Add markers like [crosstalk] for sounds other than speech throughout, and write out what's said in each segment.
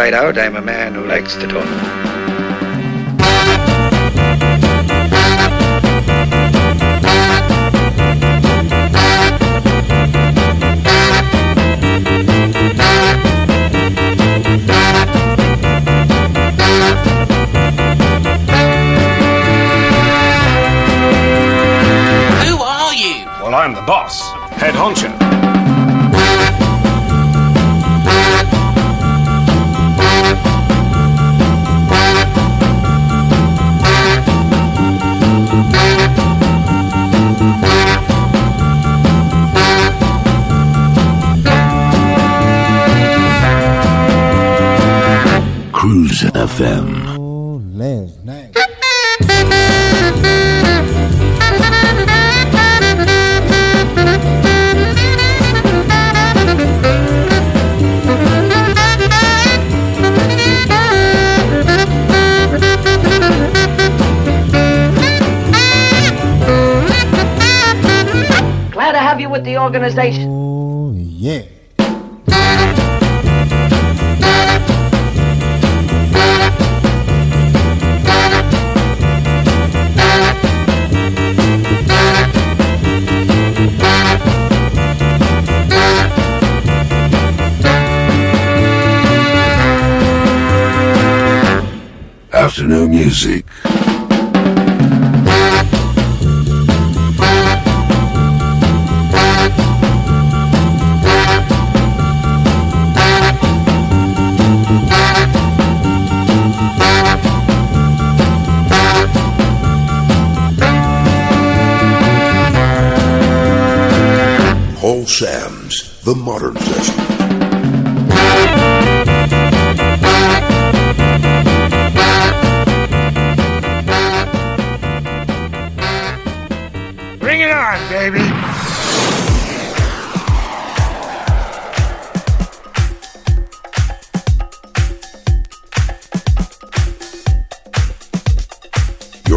right out, I'm a man who likes to talk. The Modern Session. Bring it on, baby.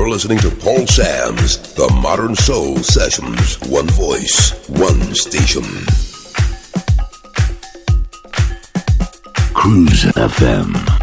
listening to Paul Sams The Modern Soul Sessions. One voice, one station. Cruise FM.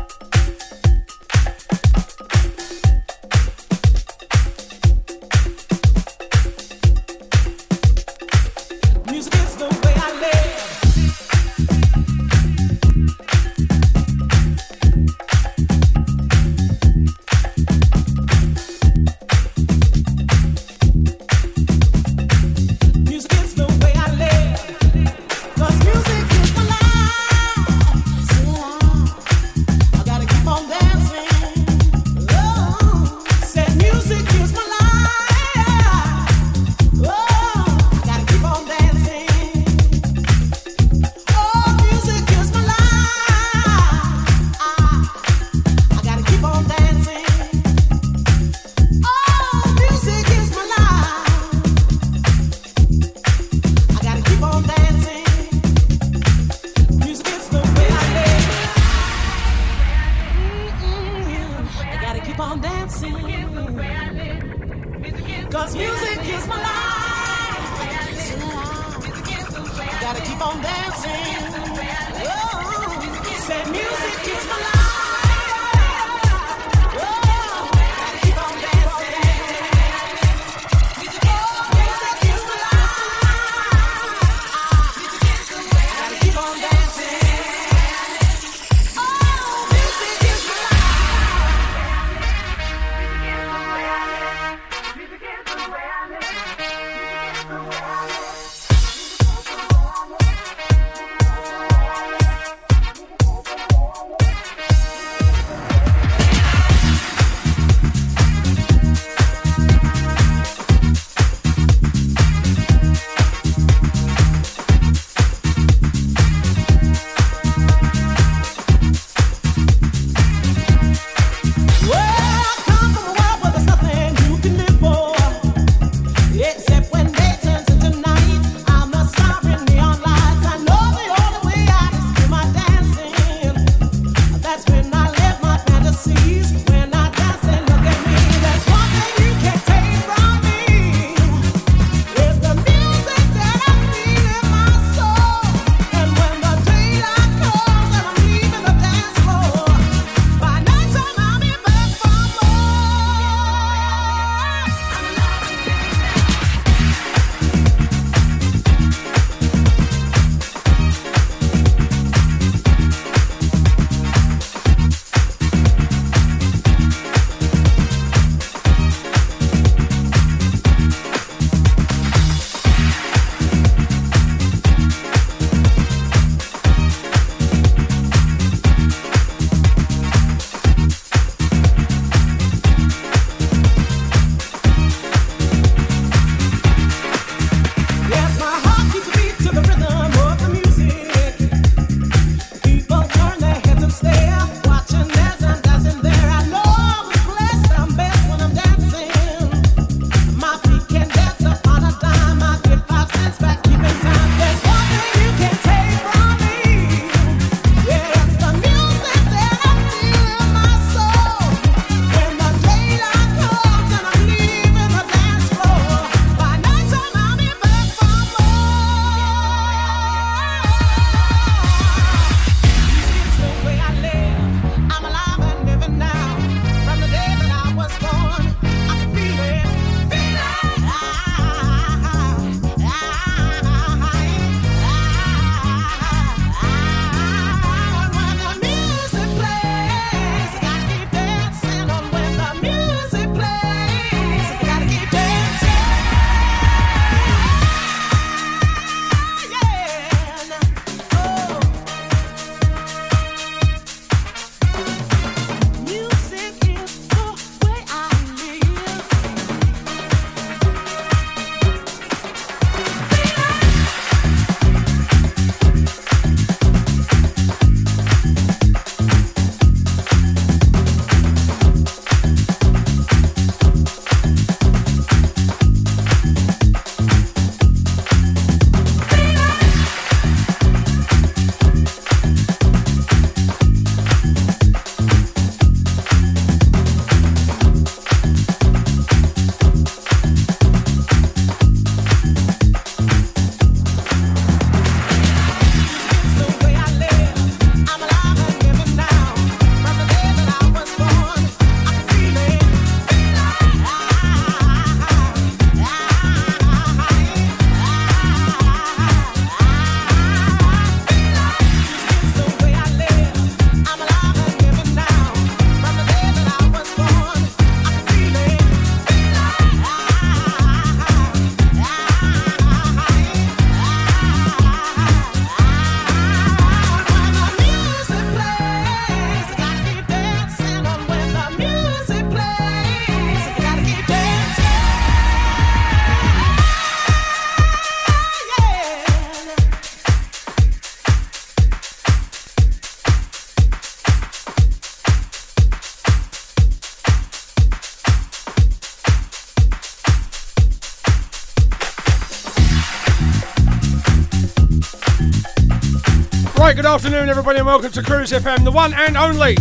Afternoon, everybody, and welcome to Cruise FM, the one and only,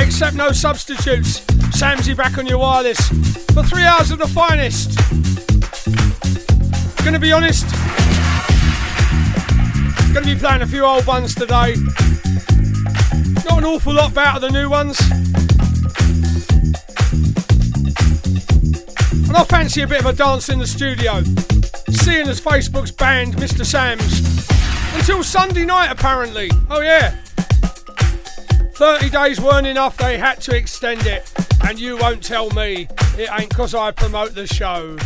except no substitutes. Samsy back on your wireless for three hours of the finest. Gonna be honest, gonna be playing a few old ones today. Not an awful lot better than new ones. And I fancy a bit of a dance in the studio, seeing as Facebook's banned Mr. Sams until Sunday night, apparently. Oh, yeah. 30 days weren't enough, they had to extend it. And you won't tell me it ain't because I promote the show.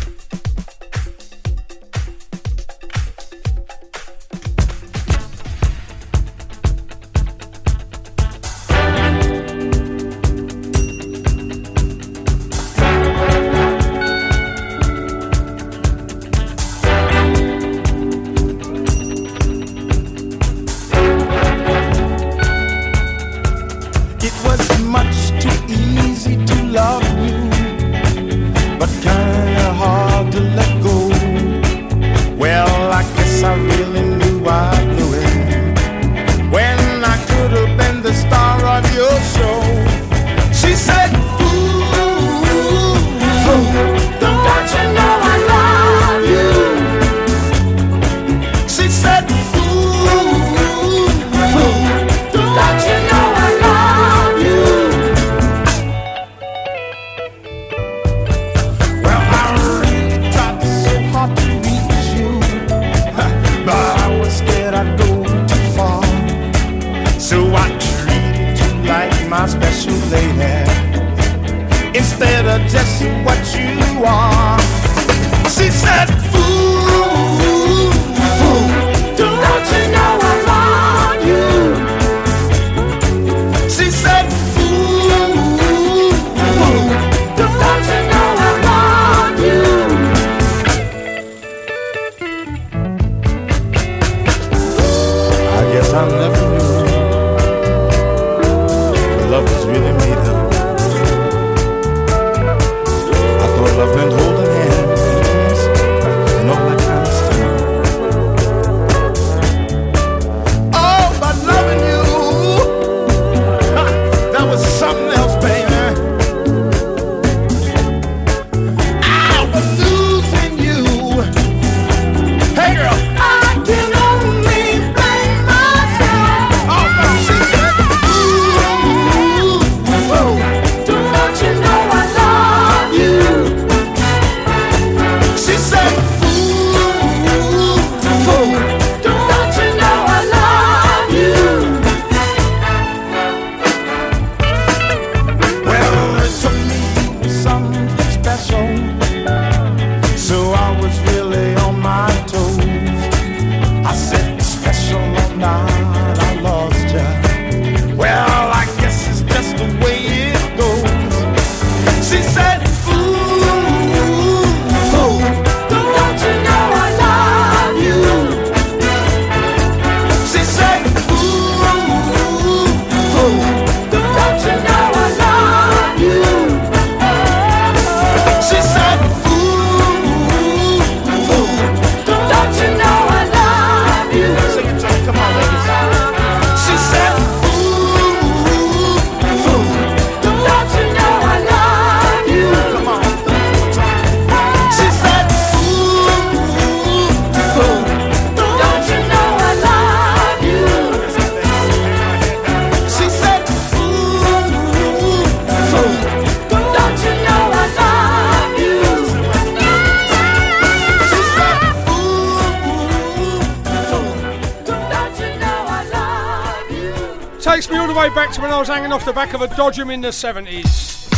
Back of a Dodgem in the 70s.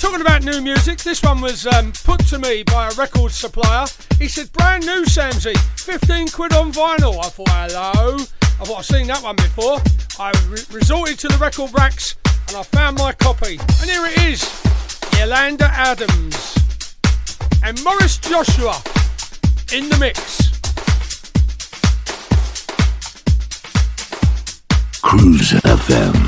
Talking about new music, this one was um, put to me by a record supplier. He said, brand new Samsy, 15 quid on vinyl. I thought, hello. I thought I've seen that one before. I re- resorted to the record racks and I found my copy. And here it is Yolanda Adams and Maurice Joshua in the mix. Cruise FM.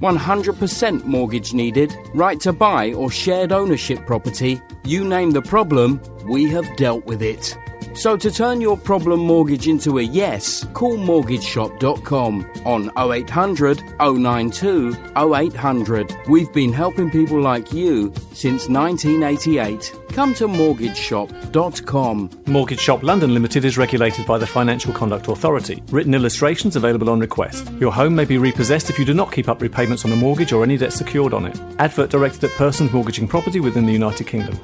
100% mortgage needed? Right to buy or shared ownership property? You name the problem, we have dealt with it. So to turn your problem mortgage into a yes, call mortgageshop.com on 0800 092 0800. We've been helping people like you since 1988. Come to mortgageshop.com. Mortgage Shop London Limited is regulated by the Financial Conduct Authority. Written illustrations available on request. Your home may be repossessed if you do not keep up repayments on the mortgage or any debt secured on it. Advert directed at persons mortgaging property within the United Kingdom.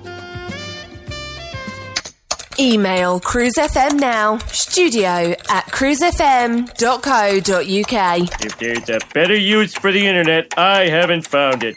Email cruisefm now, studio at cruisefm.co.uk. If there's a better use for the internet, I haven't found it.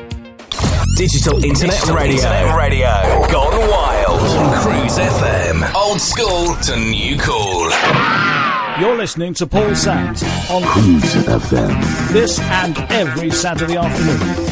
Digital Internet Digital Radio. Internet radio. Gone wild. On Cruise FM. Old school to new cool. You're listening to Paul Sams on Cruise FM. This and every Saturday afternoon.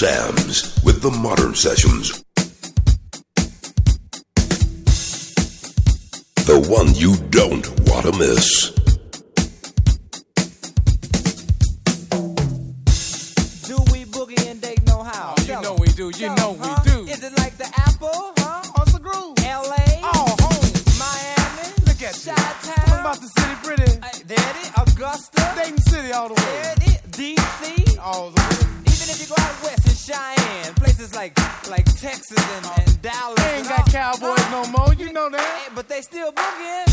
Sams with the Modern Sessions. The one you don't want to miss. boogie.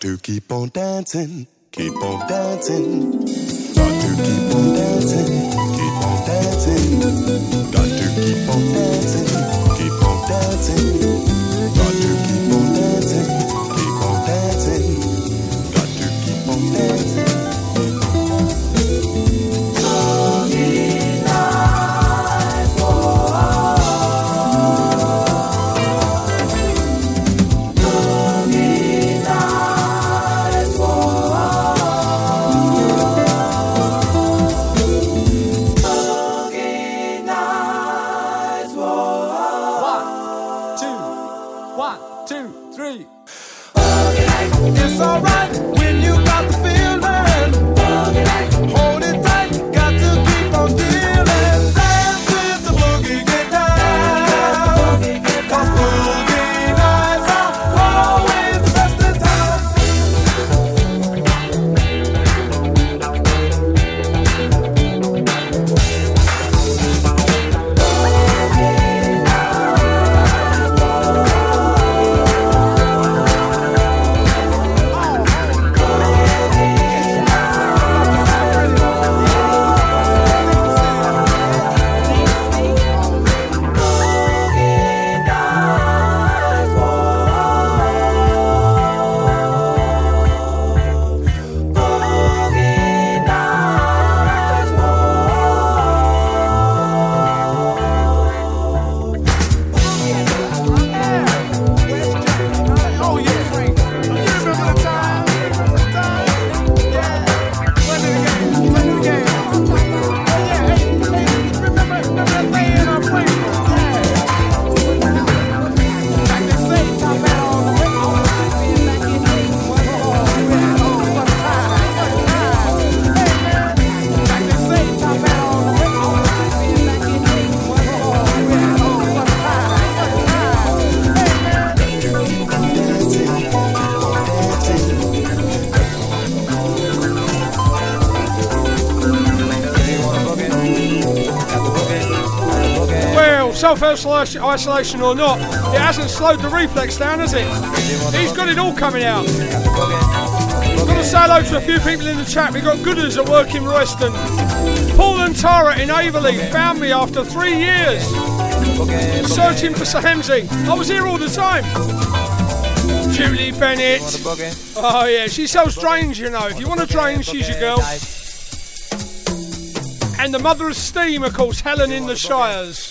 To keep on dancing, Self isolation or not, it hasn't slowed the reflex down, has it? He's got it all coming out. Got to say hello to a few people in the chat. We've got Gooders at work in Royston. Paul and Tara in Averley found me after three years. Searching for Samsy. I was here all the time. Julie Bennett. Oh, yeah, she's so strange, you know. If you want to drain, she's your girl. And the mother of steam, of course, Helen in the Shires.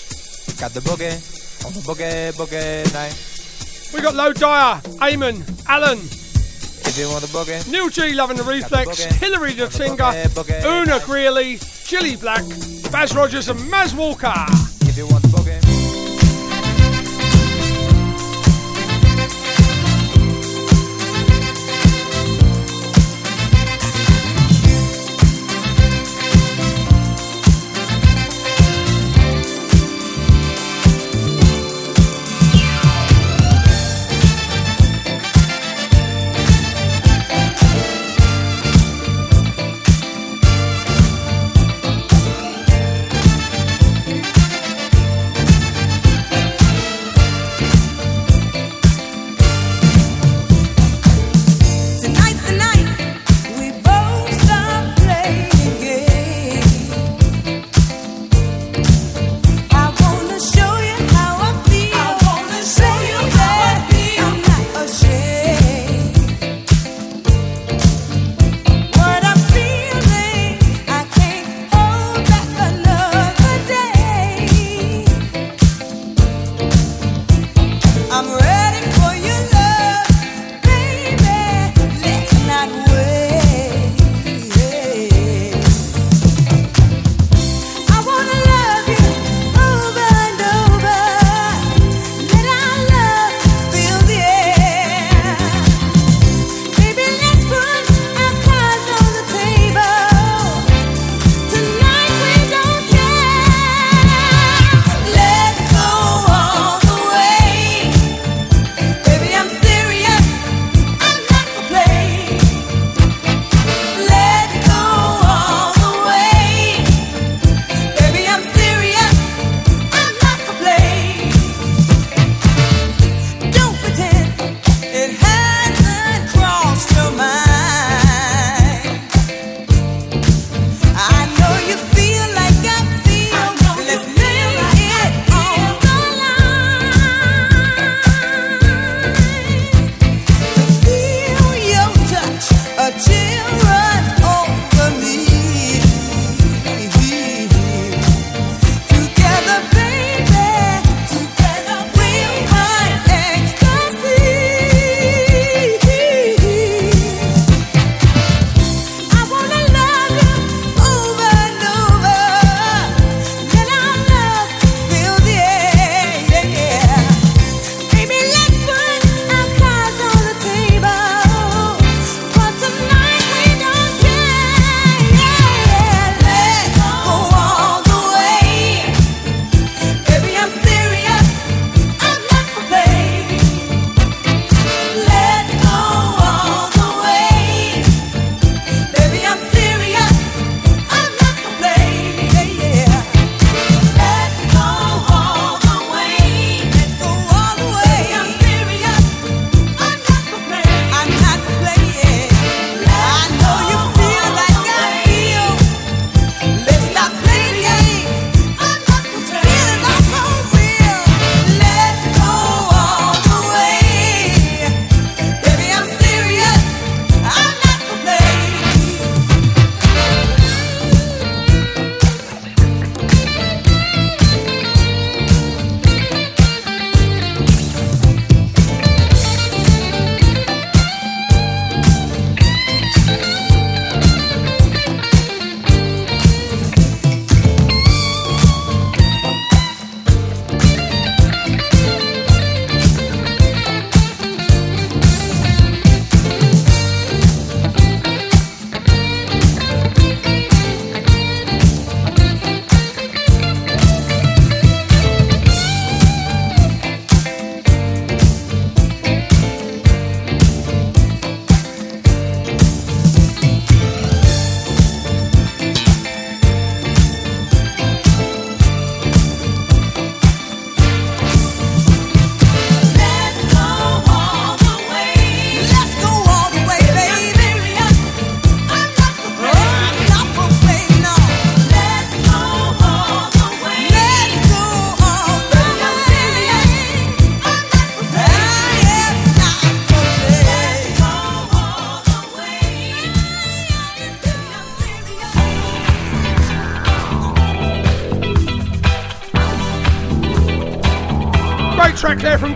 Got the boogie on the boogie boogie night. We got Low Dyer, Eamon, Alan, If you want the boogie, Neil G loving the reflex, Hilary the Tinker, Una Greeley, Jilly Black, Baz Rogers, and Maz Walker.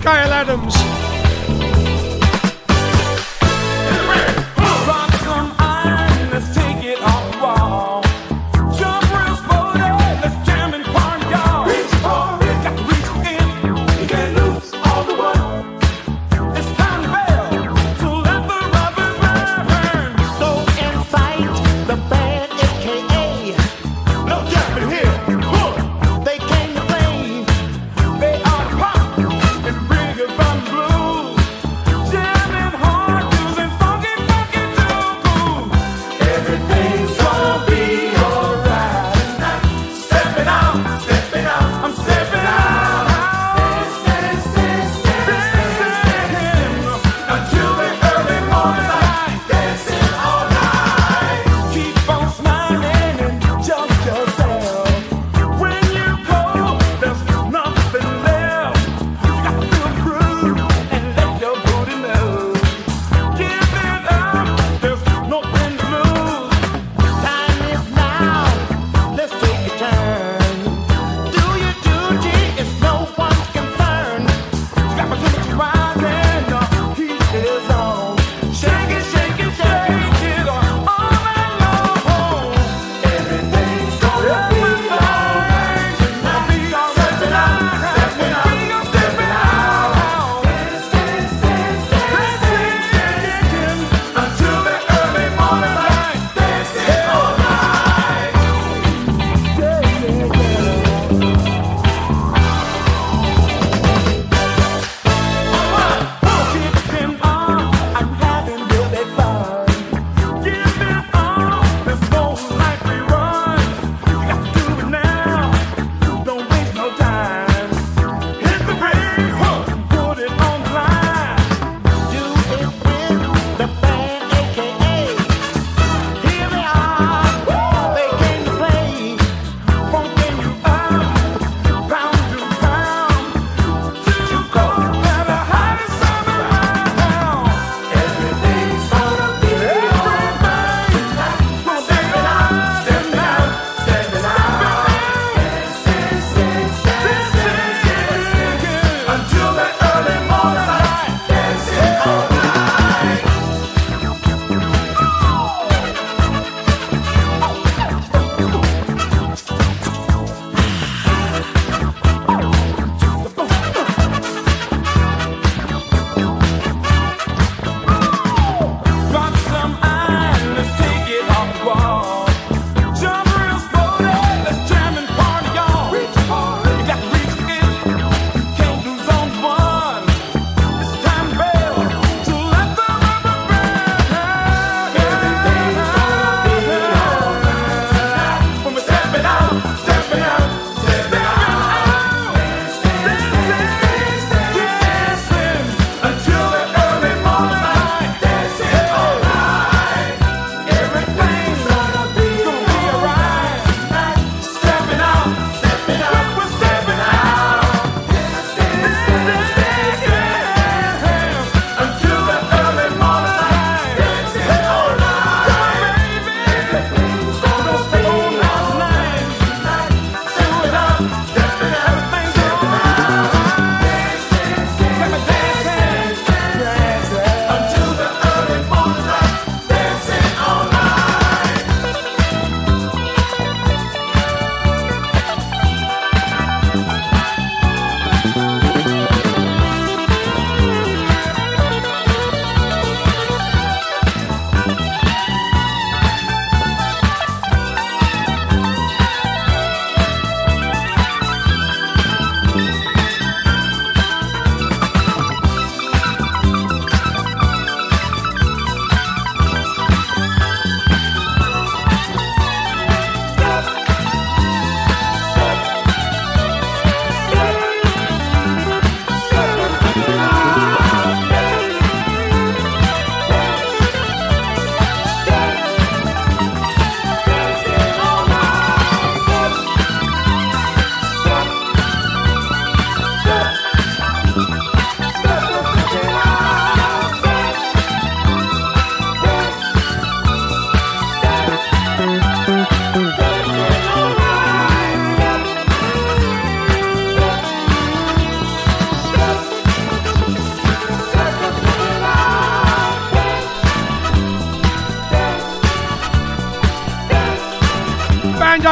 Gayle Adams.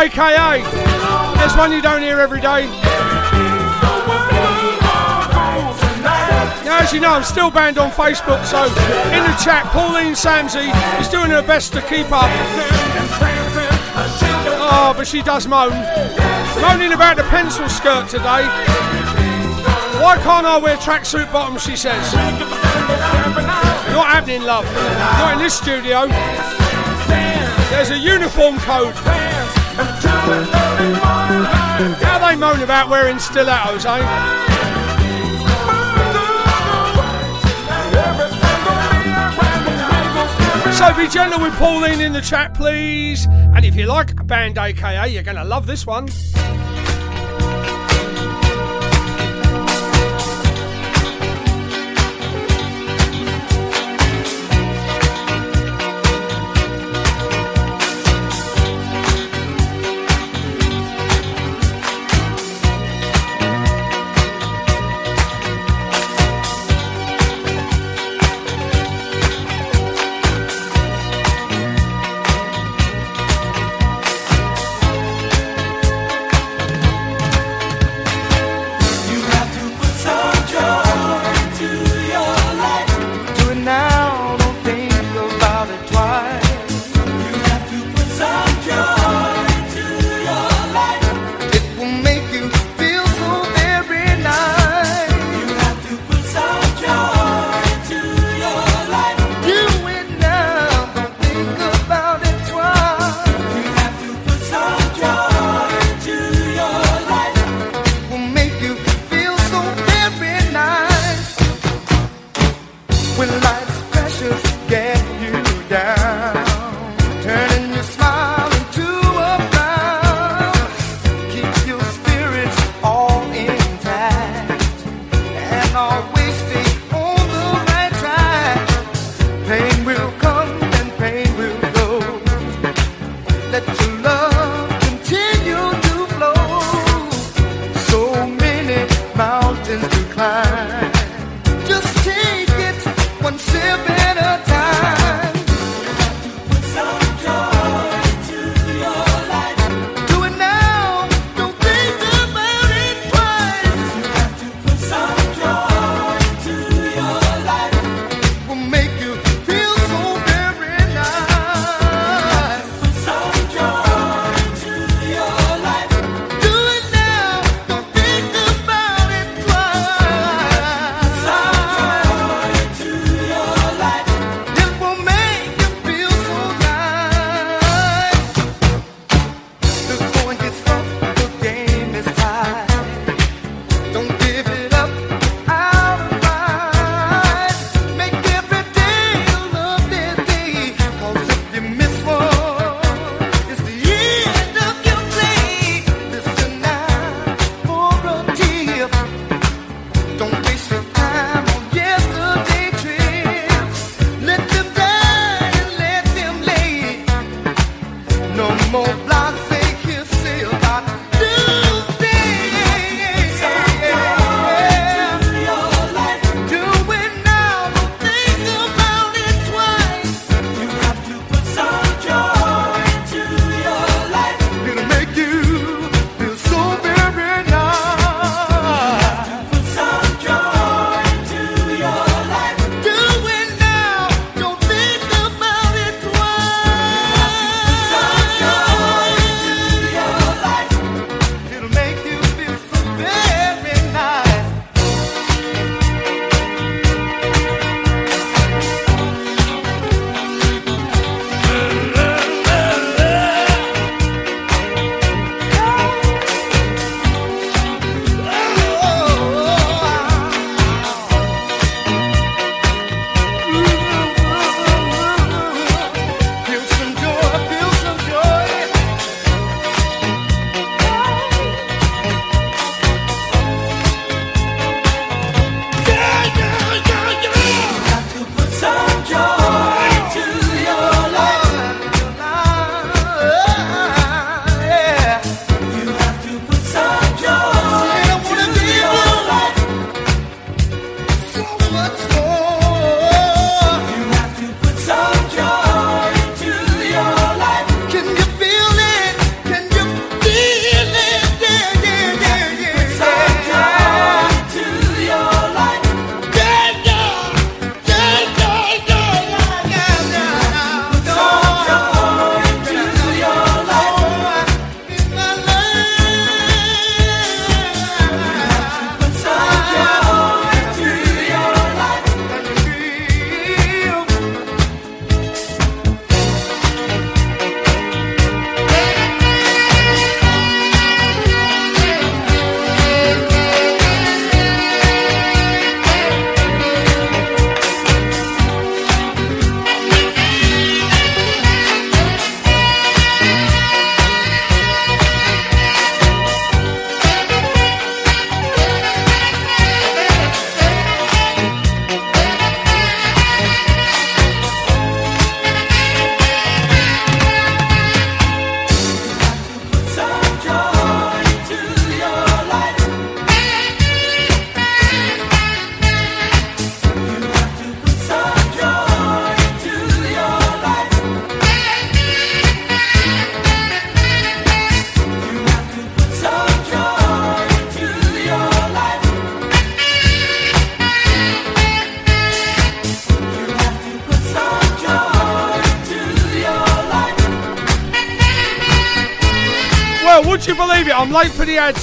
AKA. It's one you don't hear every day. Now, as you know, I'm still banned on Facebook, so in the chat, Pauline Samsey is doing her best to keep up. Oh, but she does moan. Moaning about the pencil skirt today. Why can't I wear tracksuit bottoms, she says. Not happening, love. Not in this studio. There's a uniform code. How they moan about wearing stilettos, eh? So be gentle with Pauline in the chat, please. And if you like Band AKA, you're going to love this one.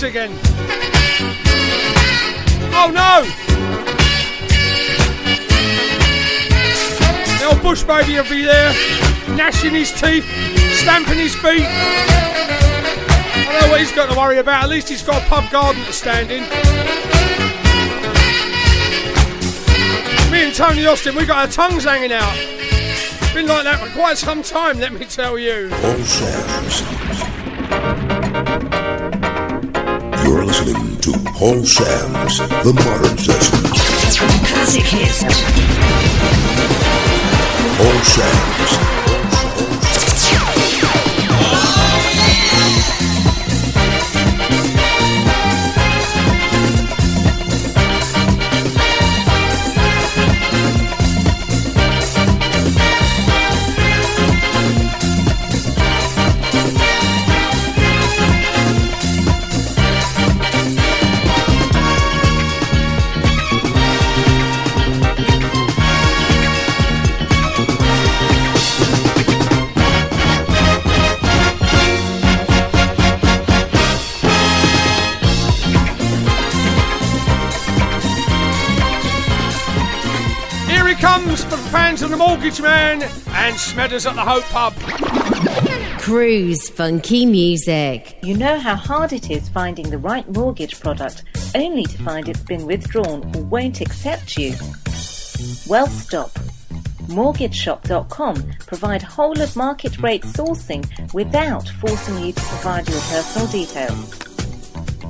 Again. Oh no! The bush baby will be there, gnashing his teeth, stamping his feet. I know what he's got to worry about, at least he's got a pub garden to stand in. Me and Tony Austin, we got our tongues hanging out. Been like that for quite some time, let me tell you. You're listening to Paul Sams, The Modern Sessions. Classic hits. Paul Sams. Fans Mortgage Man and Smedders at the Hope Pub. Cruise funky music. You know how hard it is finding the right mortgage product only to find it's been withdrawn or won't accept you? Well, stop. MortgageShop.com provide whole of market rate sourcing without forcing you to provide your personal details.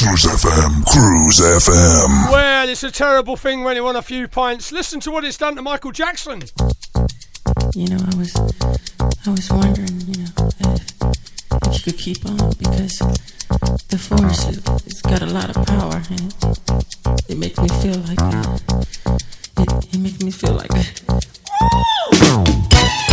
Cruise FM, Cruise FM. Well, it's a terrible thing when you want a few pints. Listen to what it's done to Michael Jackson. You know, I was, I was wondering, you know, if, if you could keep on because the force, it, it's got a lot of power and it, it makes me feel like, uh, it, it makes me feel like. Just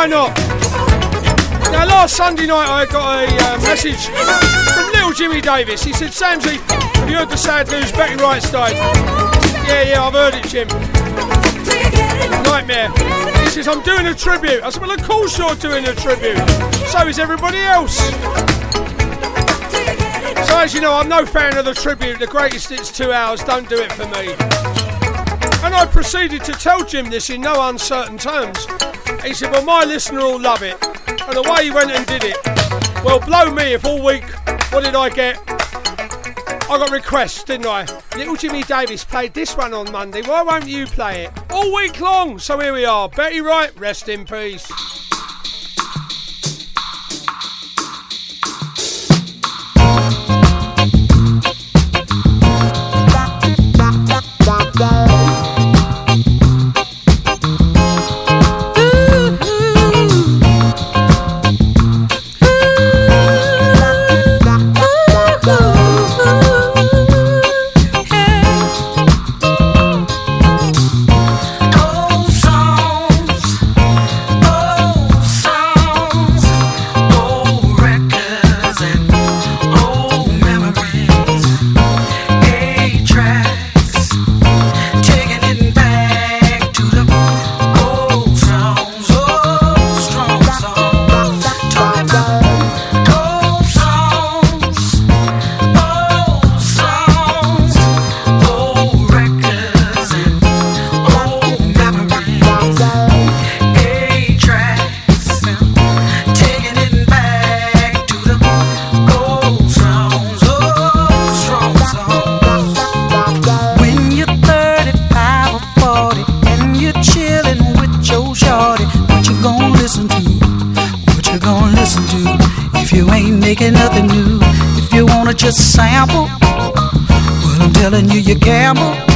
why not? Now, last Sunday night I got a uh, message from little Jimmy Davis. He said, Samsy, have you heard the sad news? Betty Wright's died. Yeah, yeah, I've heard it, Jim. Nightmare. He says, I'm doing a tribute. I said, well, of course you're doing a tribute. So is everybody else. So, as you know, I'm no fan of the tribute. The greatest it's two hours. Don't do it for me. And I proceeded to tell Jim this in no uncertain terms. He said, Well, my listener will love it. And away he went and did it. Well, blow me if all week, what did I get? I got requests, didn't I? Little Jimmy Davis played this one on Monday. Why won't you play it? All week long. So here we are. Betty Wright, rest in peace. telling you you gamble.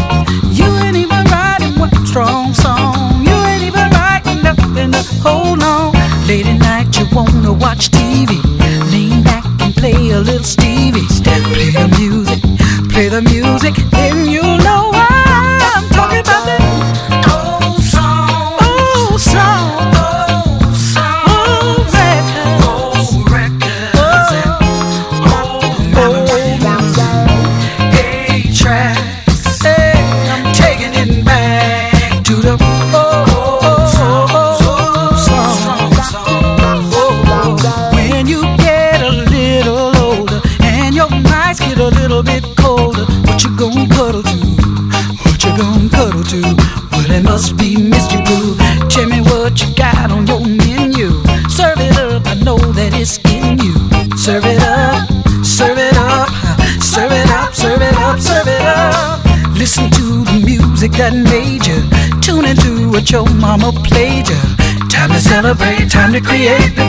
celebrate, time to create.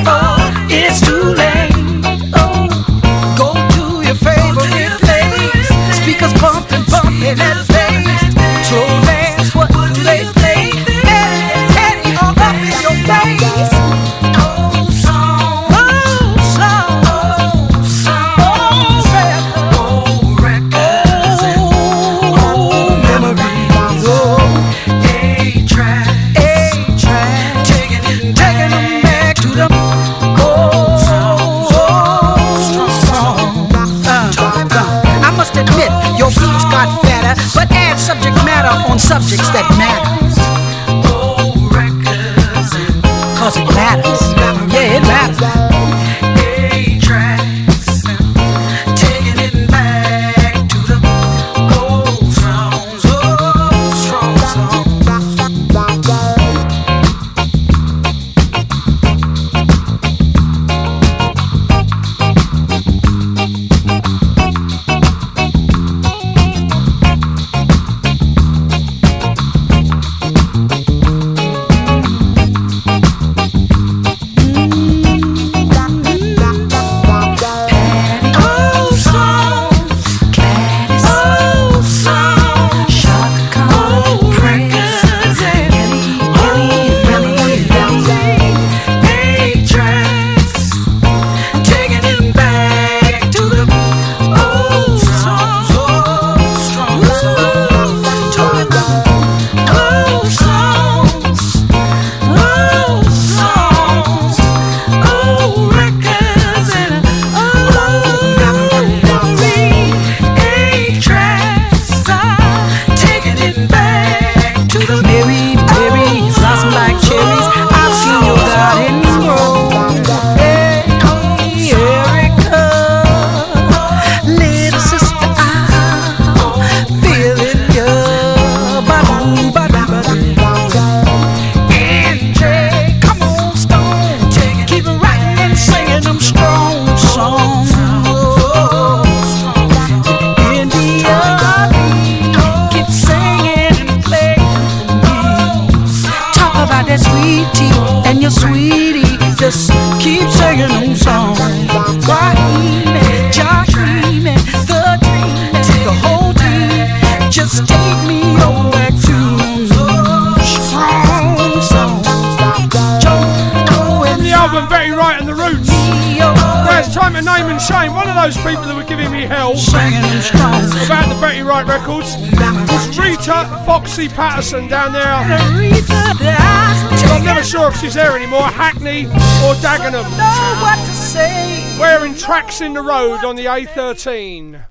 crossing the road on the A13.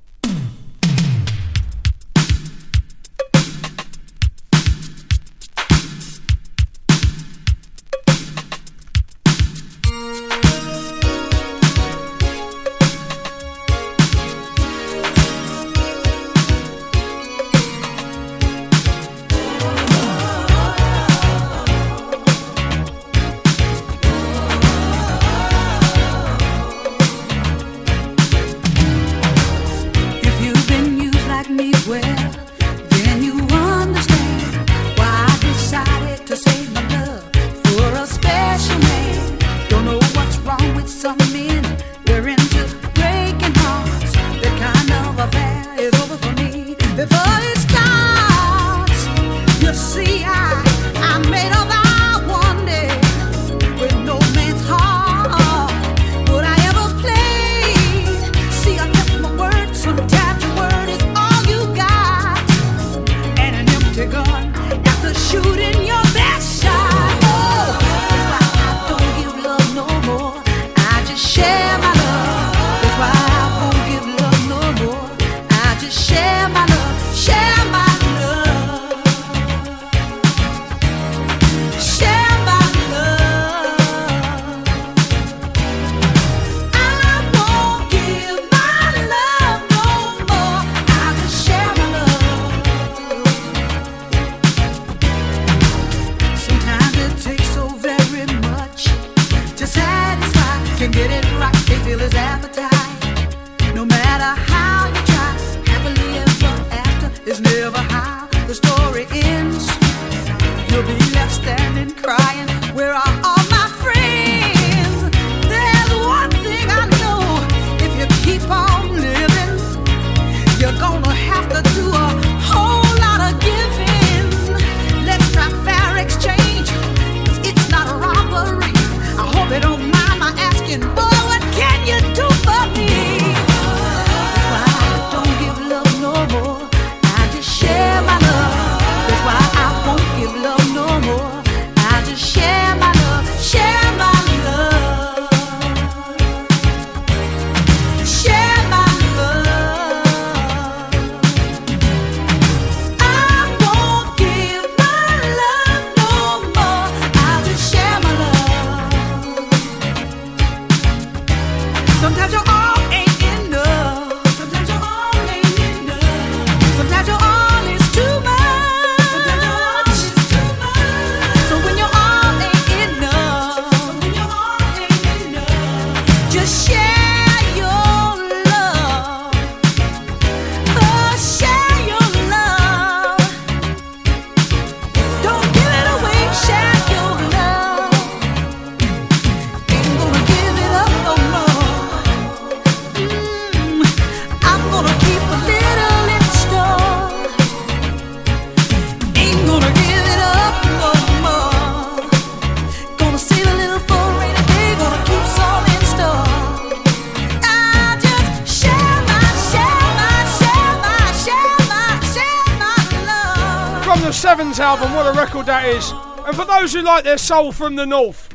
Who like their soul from the north.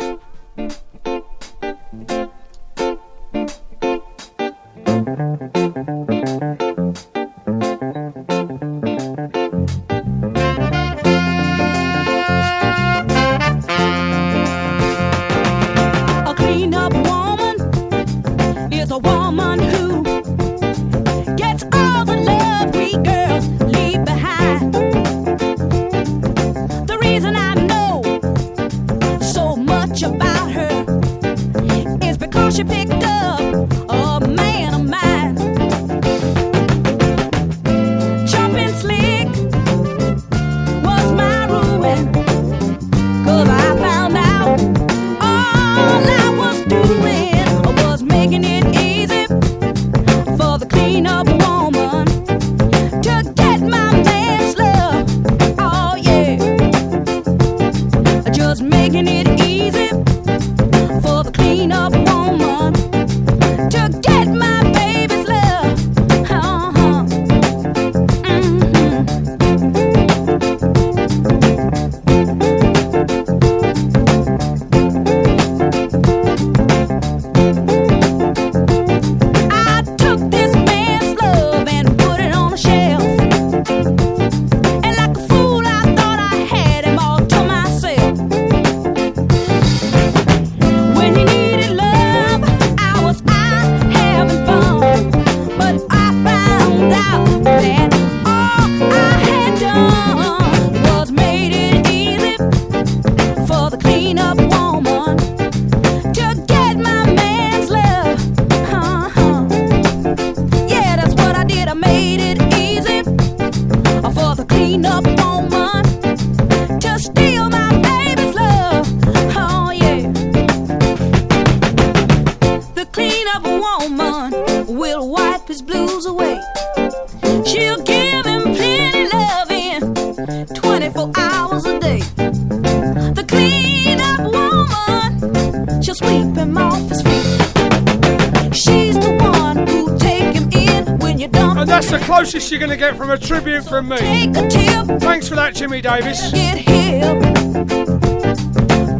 closest you're going to get from a tribute from me. Thanks for that, Jimmy Davis.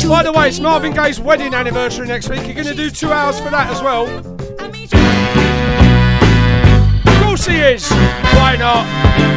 By the way, it's Marvin Gaye's wedding anniversary next week. You're going to do two hours for that as well. Of course he is. Why not?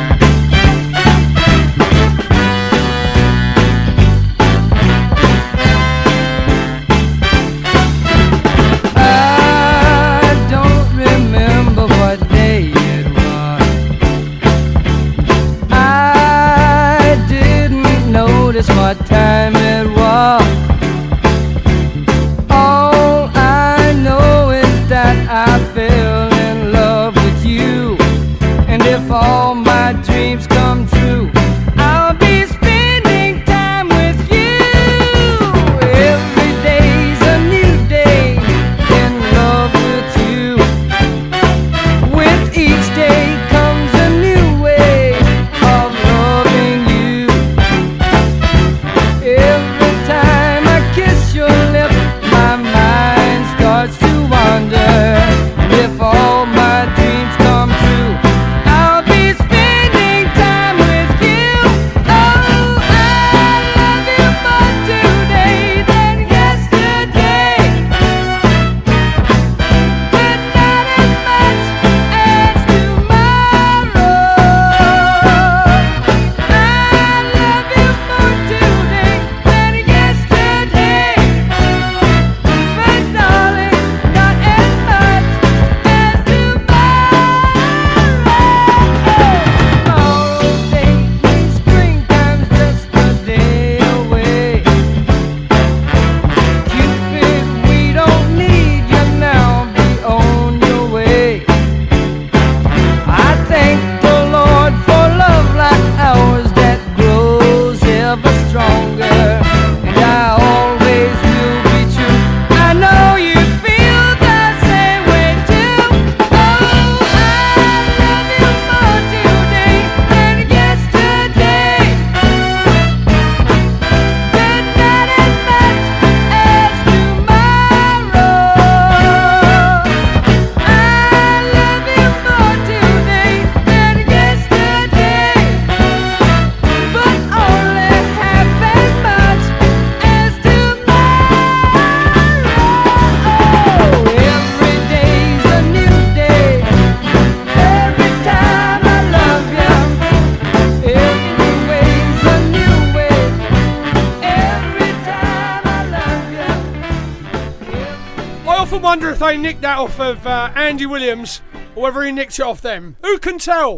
Andy Williams, or whether he nicked it off them. Who can tell?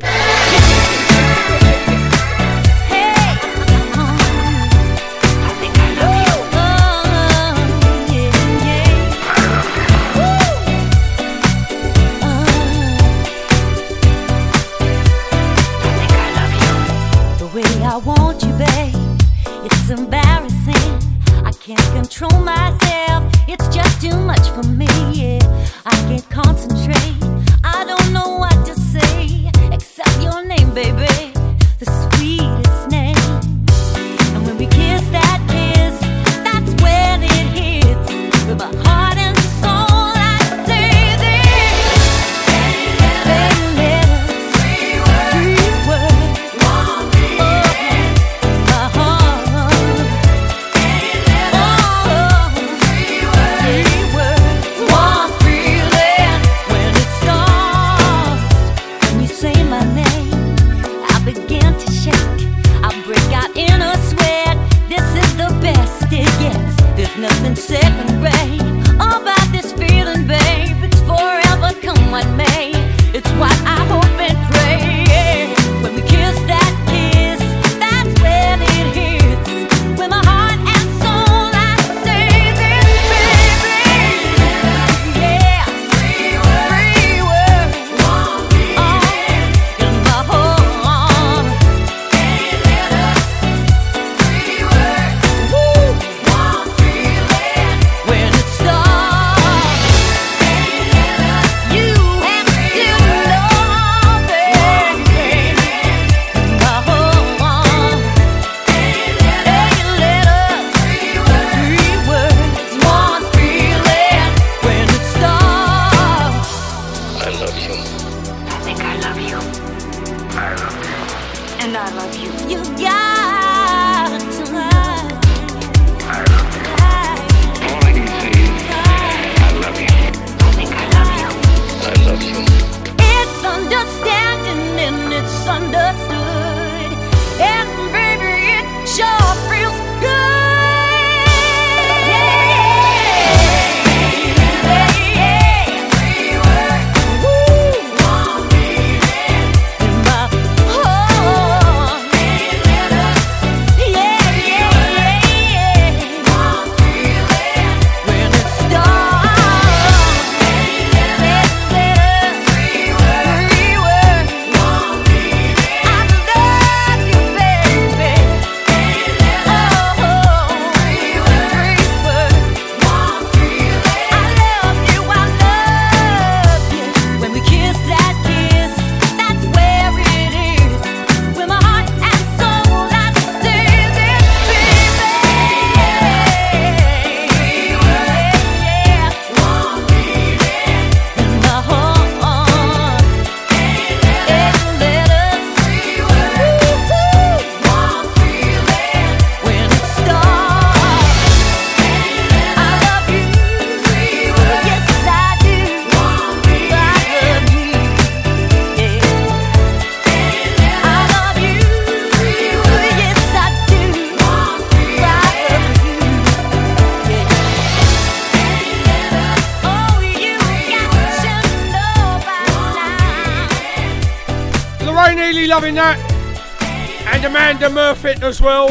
Amanda Murphy as well.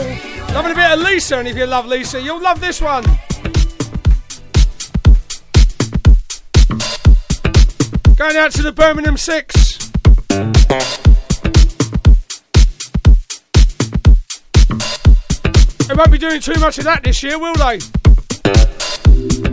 Loving a bit of Lisa, and if you love Lisa, you'll love this one. Going out to the Birmingham Six. They won't be doing too much of that this year, will they?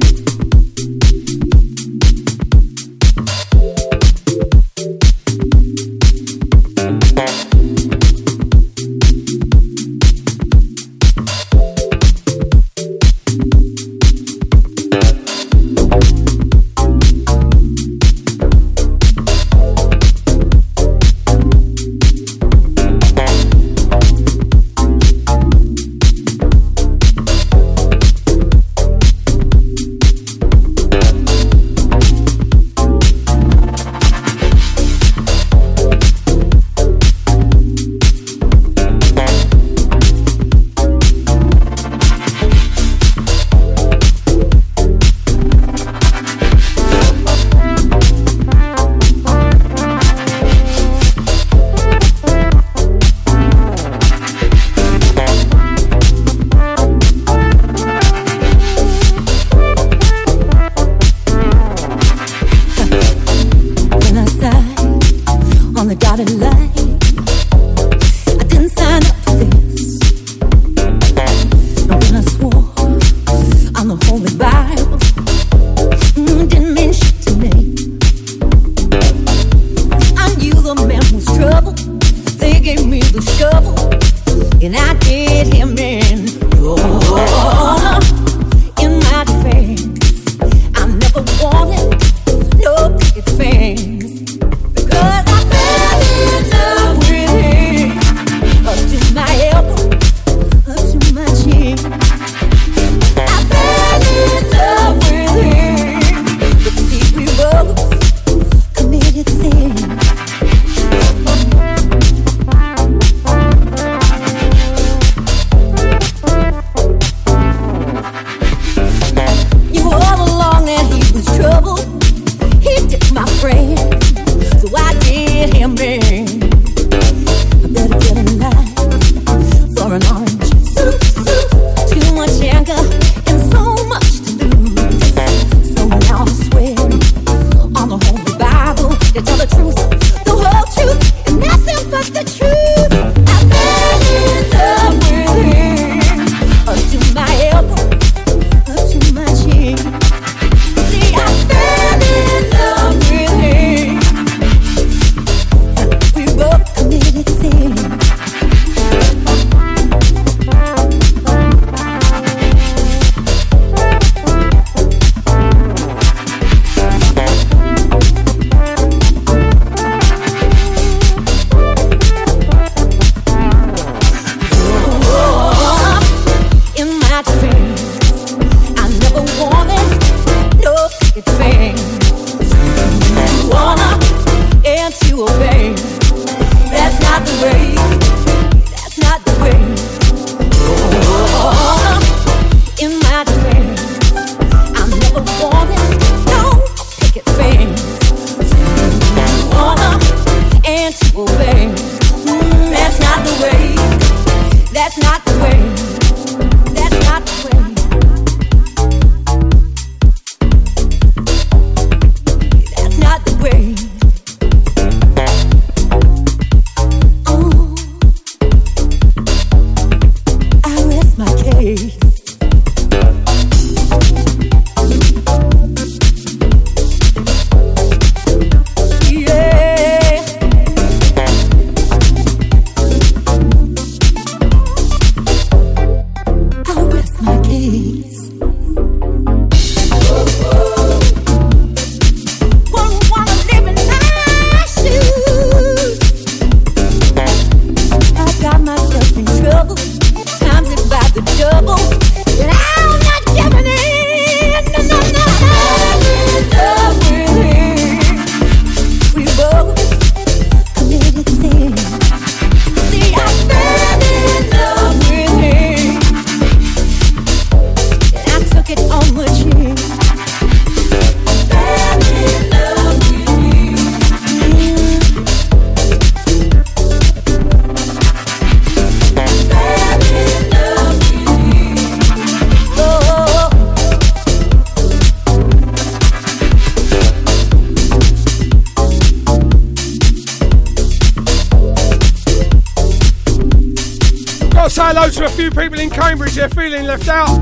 Hello to a few people in Cambridge. They're feeling left out.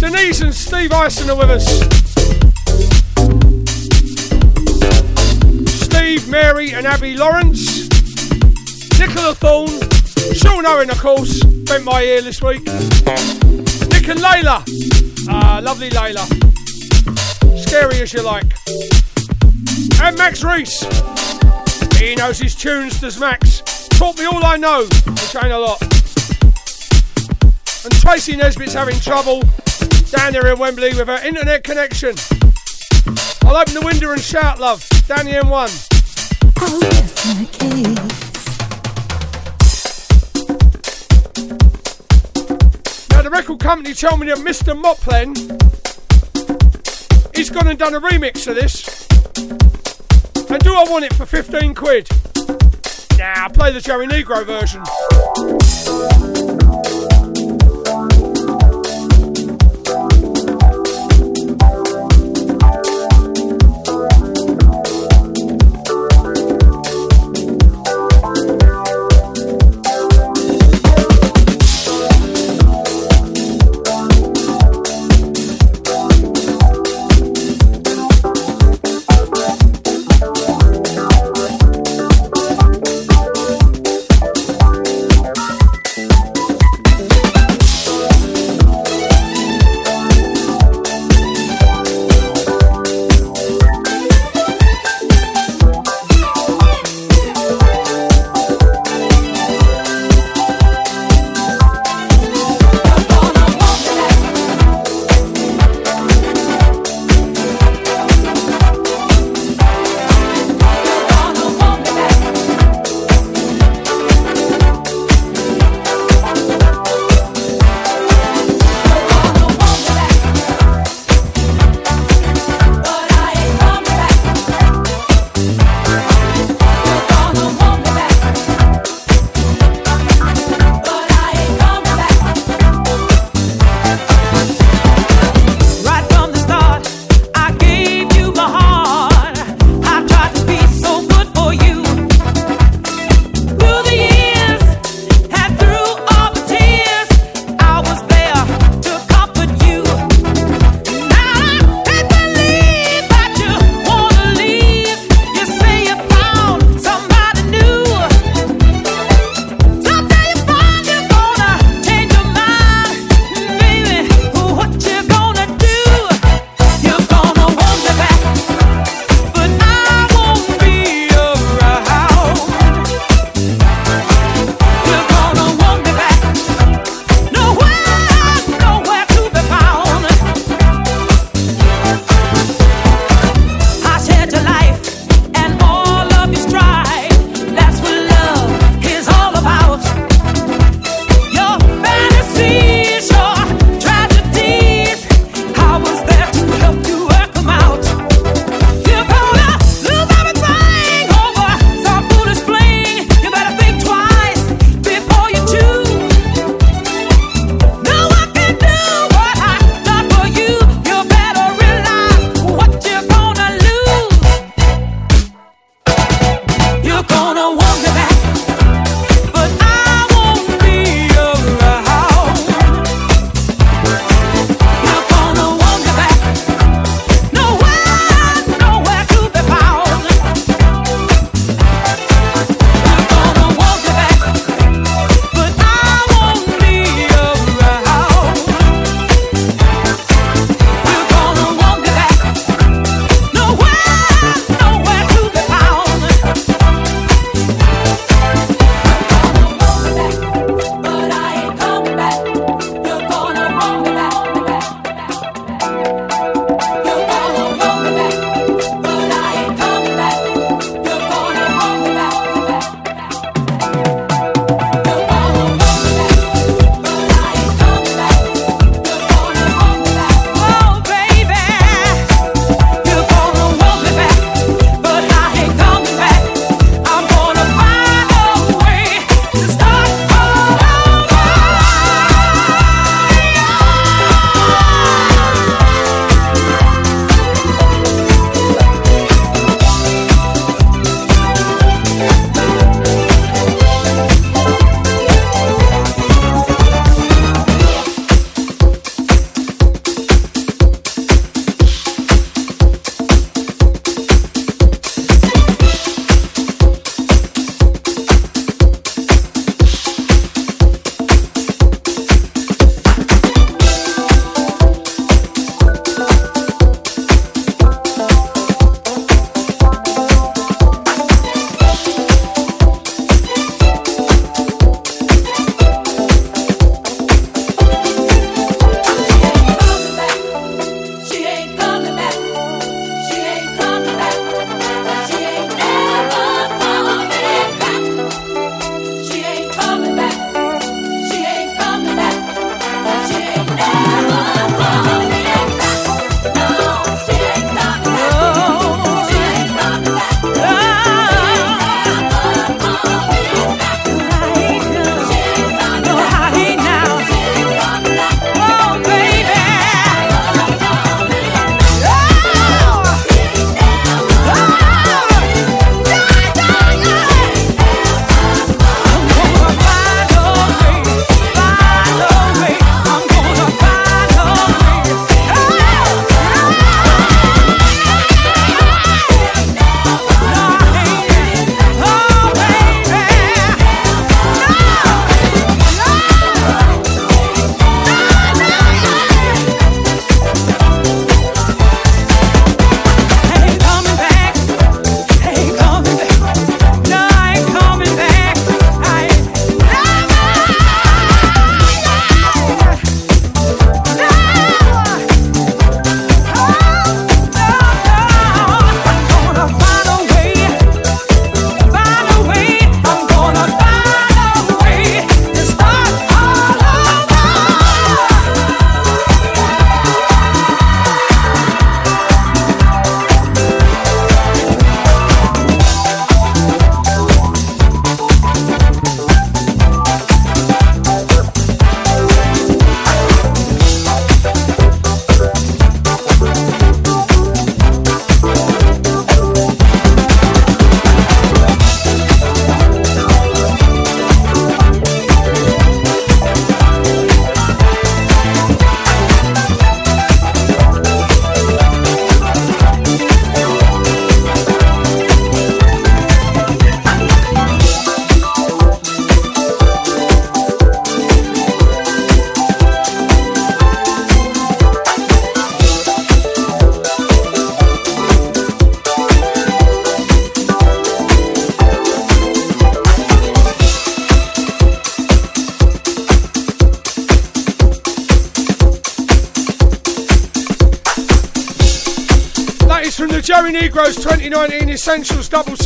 Denise and Steve Ison are with us. Steve, Mary, and Abby Lawrence. Nicola Thorne. Sean Owen, of course. Bent my ear this week. Nick and Layla. Ah, lovely Layla. Scary as you like. And Max Reese. He knows his tunes, does Max. Taught me all I know, which ain't a lot. And Tracy Nesbitt's having trouble down there in Wembley with her internet connection. I'll open the window and shout, love. Down the M1. I rest my case. Now, the record company told me that Mr. Moplen, he's gone and done a remix of this. And do I want it for 15 quid? Nah, I'll play the Joey Negro version.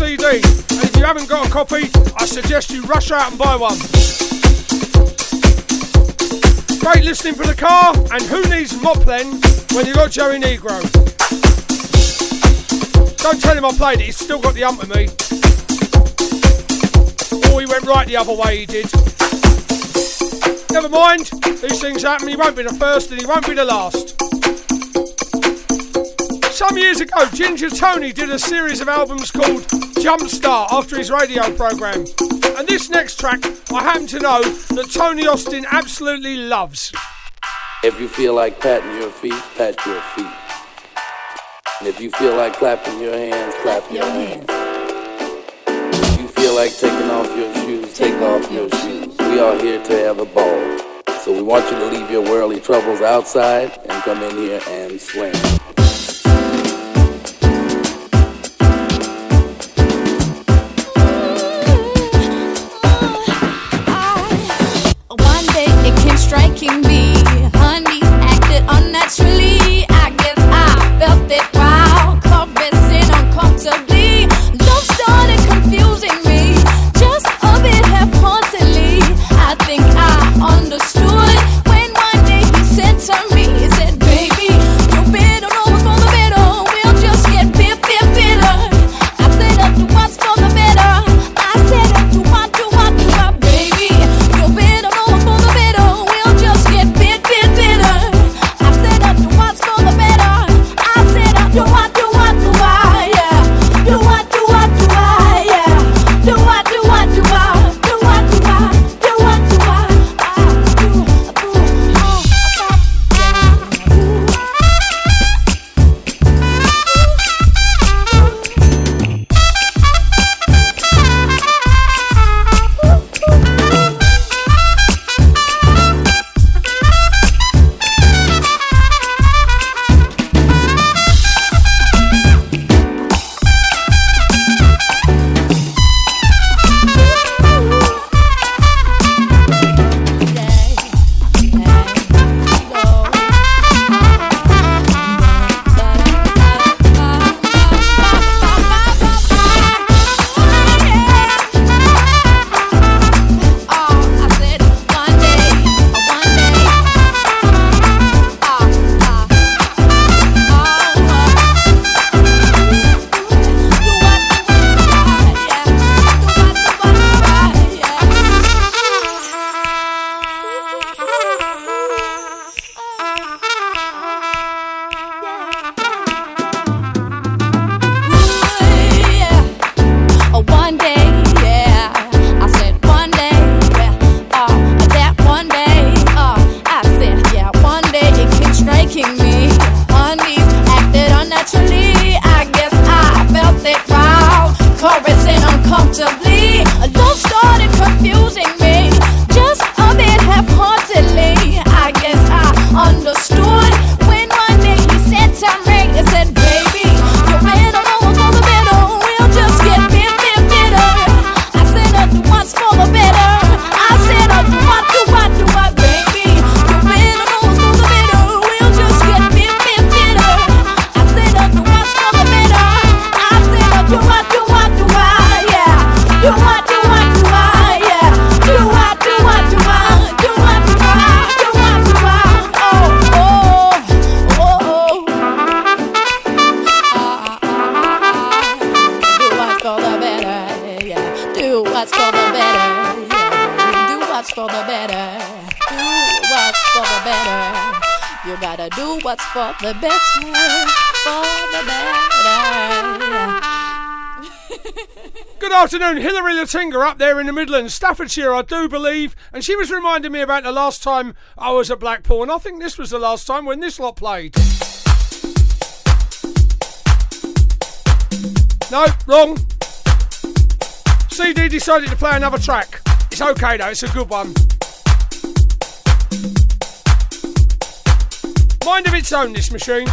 CD. And if you haven't got a copy, I suggest you rush out and buy one. Great listening for the car, and who needs mop then when you got Joey Negro? Don't tell him I played it, he's still got the ump of me. Or he went right the other way, he did. Never mind, these things happen, he won't be the first and he won't be the last. Some years ago, Ginger Tony did a series of albums called Jumpstart after his radio programme. And this next track, I happen to know that Tony Austin absolutely loves. If you feel like patting your feet, pat your feet. And if you feel like clapping your hands, clap your hands. If you feel like taking off your shoes, take off your shoes. We are here to have a ball. So we want you to leave your worldly troubles outside and come in here and swing. For the better, for the better. Good afternoon, Hilary Latinga up there in the Midlands, Staffordshire, I do believe. And she was reminding me about the last time I was at Blackpool, and I think this was the last time when this lot played. No, wrong. CD decided to play another track. It's okay though, it's a good one. Mind of its own, this machine.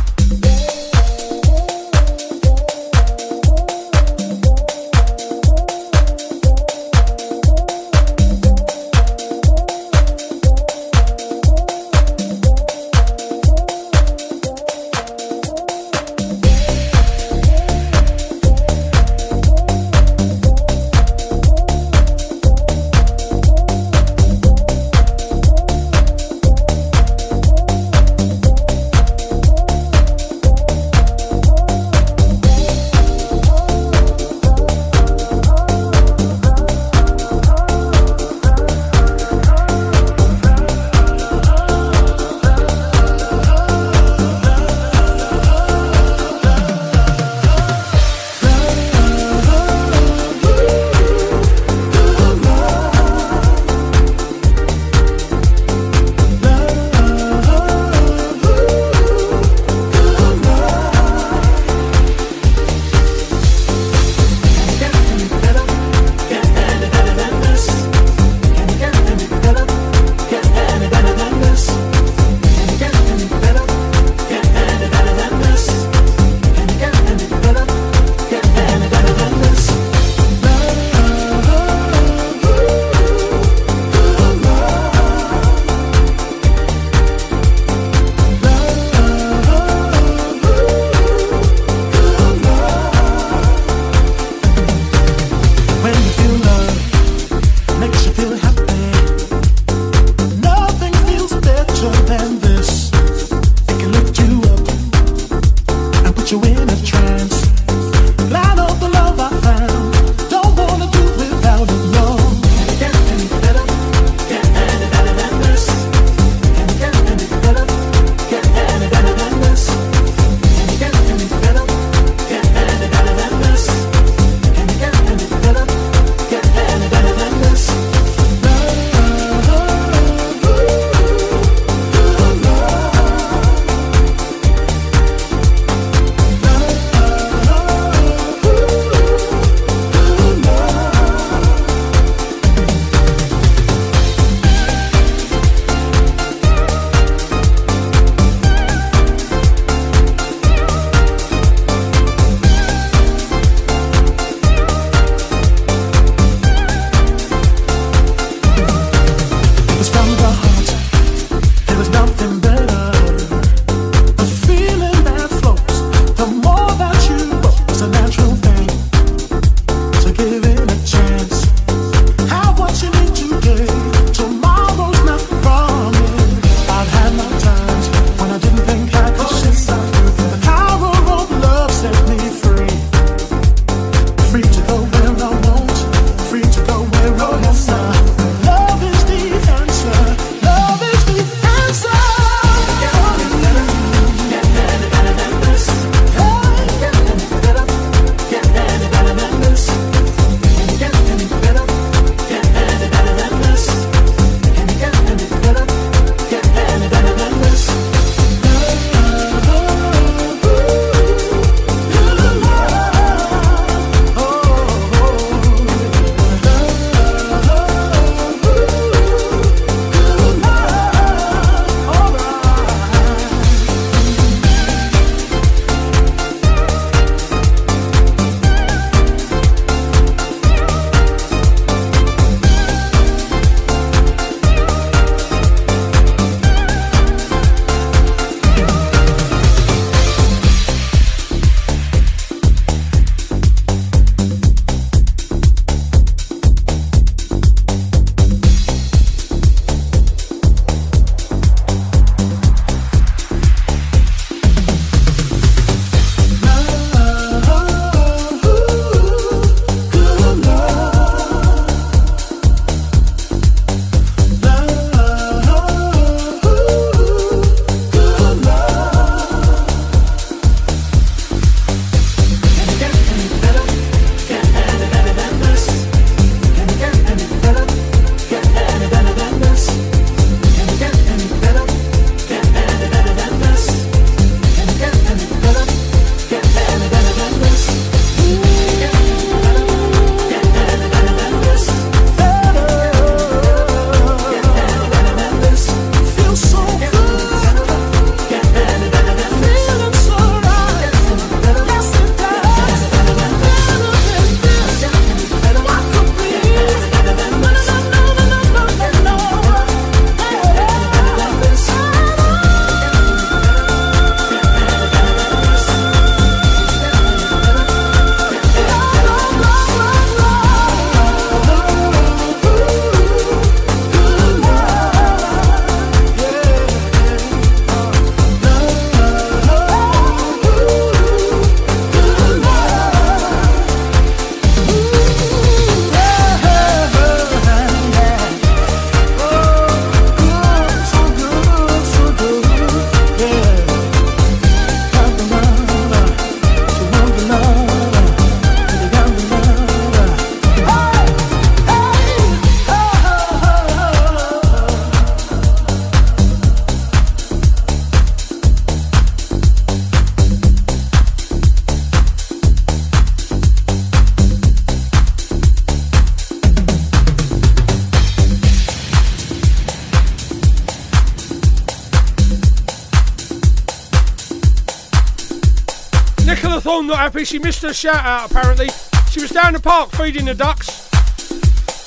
She missed her shout out apparently. She was down the park feeding the ducks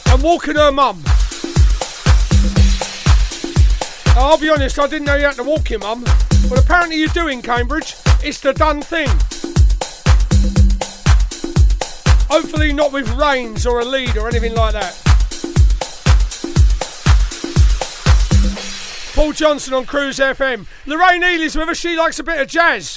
and walking her mum. I'll be honest, I didn't know you had to walk your mum, but apparently you do in Cambridge. It's the done thing. Hopefully not with reins or a lead or anything like that. Paul Johnson on Cruise FM. Lorraine Ely's with us. She likes a bit of jazz.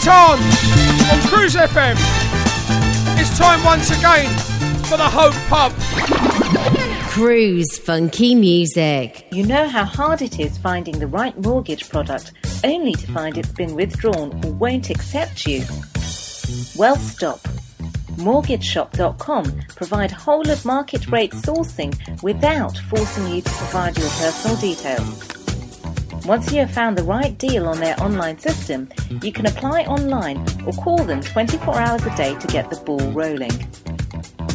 Bataan on Cruise FM. It's time once again for the Hope Pub. Cruise funky music. You know how hard it is finding the right mortgage product only to find it's been withdrawn or won't accept you? Well, stop. MortgageShop.com provide whole of market rate sourcing without forcing you to provide your personal details. Once you have found the right deal on their online system, you can apply online or call them 24 hours a day to get the ball rolling.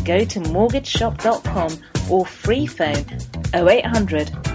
Go to mortgageshop.com or free phone 0800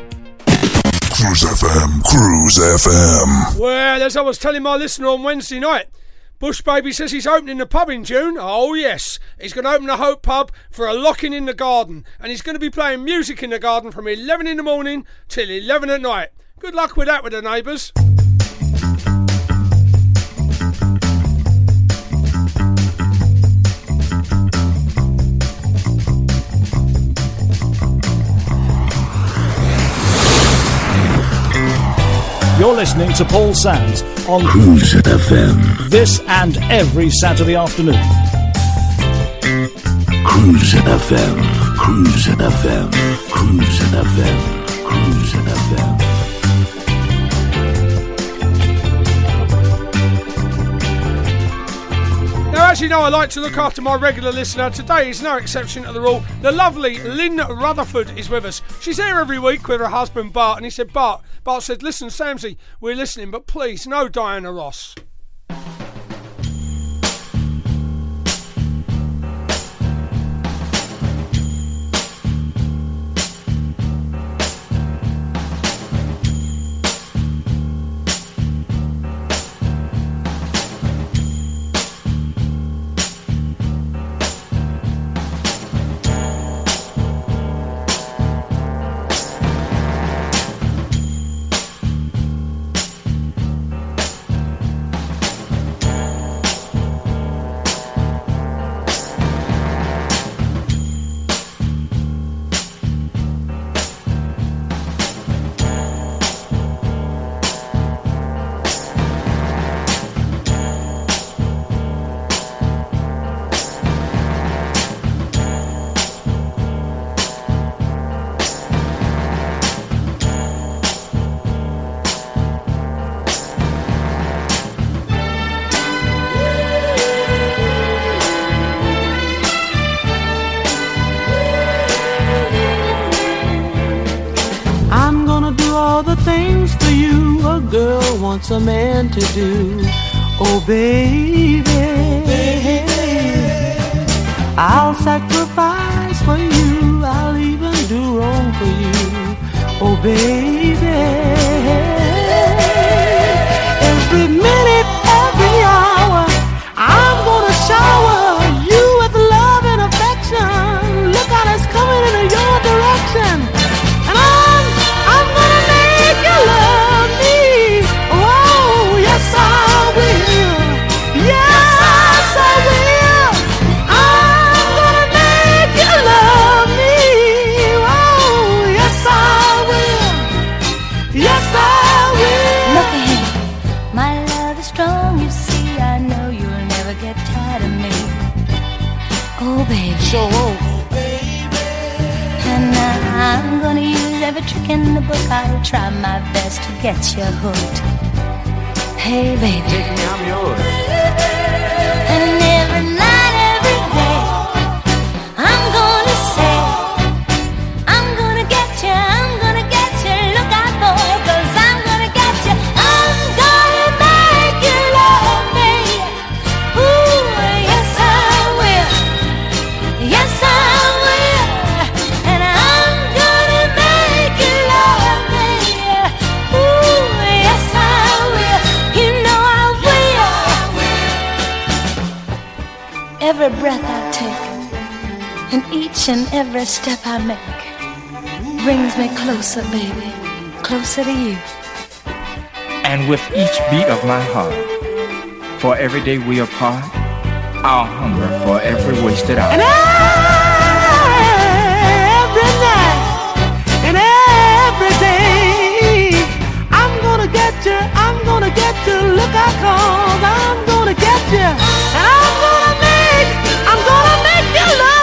Cruise FM, Cruise FM. Well, as I was telling my listener on Wednesday night, Bush Baby says he's opening the pub in June. Oh, yes. He's going to open the Hope Pub for a locking in the garden. And he's going to be playing music in the garden from 11 in the morning till 11 at night. Good luck with that with the neighbours. You're listening to Paul Sams on Cruise FM. this and every Saturday afternoon. Cruise FM. Cruise FM. Cruise FM. Cruise FM. As you know, I like to look after my regular listener. Today is no exception to the rule. The lovely Lynn Rutherford is with us. She's here every week with her husband Bart, and he said, Bart, Bart said, listen, Samsey, we're listening, but please, no Diana Ross. Wants a man to do. Oh, Hey, baby. take me, I'm yours. Each and every step I make brings me closer, baby, closer to you. And with each beat of my heart, for every day we apart, I'll hunger for every wasted hour. And every night and every day, I'm gonna get you, I'm gonna get you, look I called, I'm gonna get you, and I'm gonna make, I'm gonna make you love.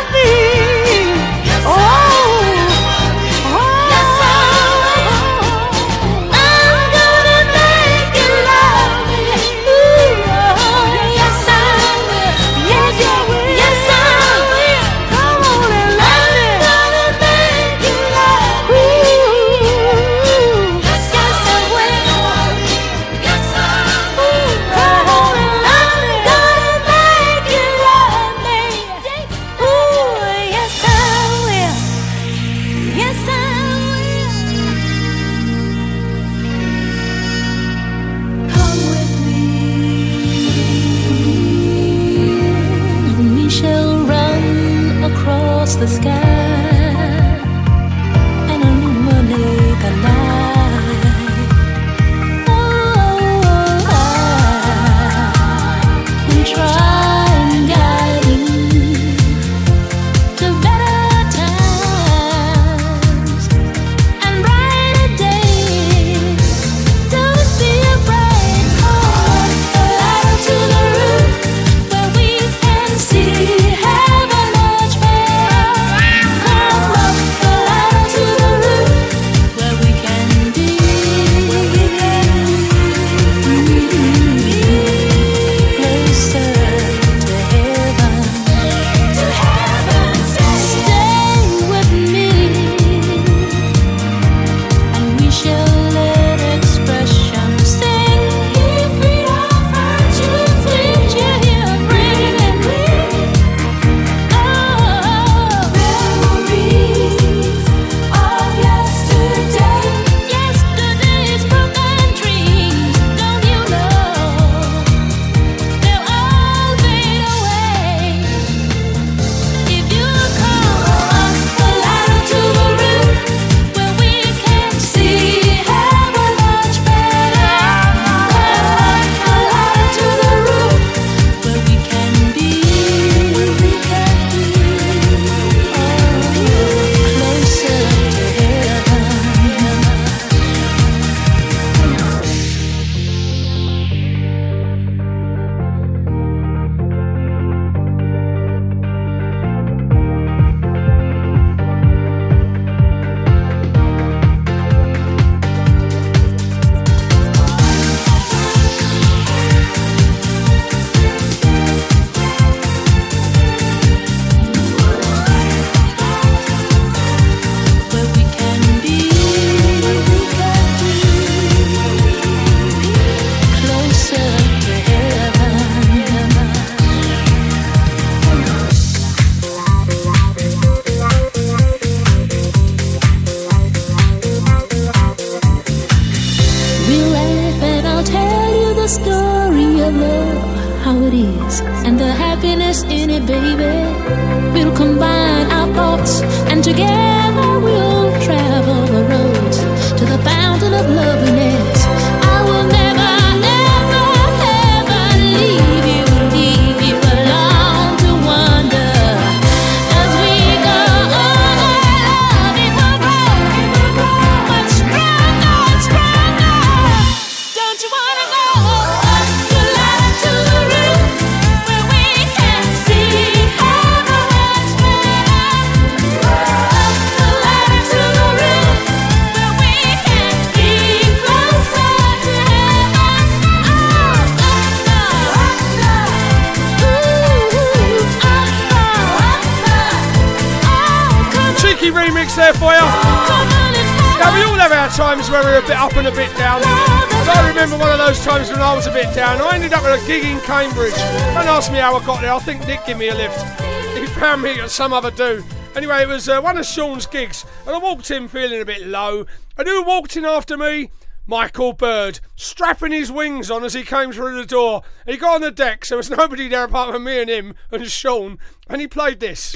some other do. Anyway, it was uh, one of Sean's gigs, and I walked in feeling a bit low. And who walked in after me? Michael Bird, strapping his wings on as he came through the door. He got on the deck, so there was [laughs] nobody there apart from me and him and Sean, and he played this.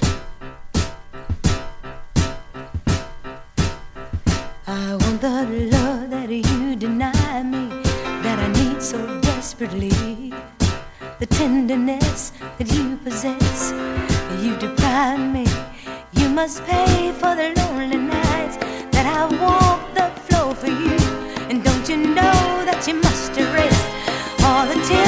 I want the love that you deny me, that I need so desperately. The tenderness that you possess you deprive me. You must pay for the lonely nights that I walk the floor for you. And don't you know that you must erase all the tear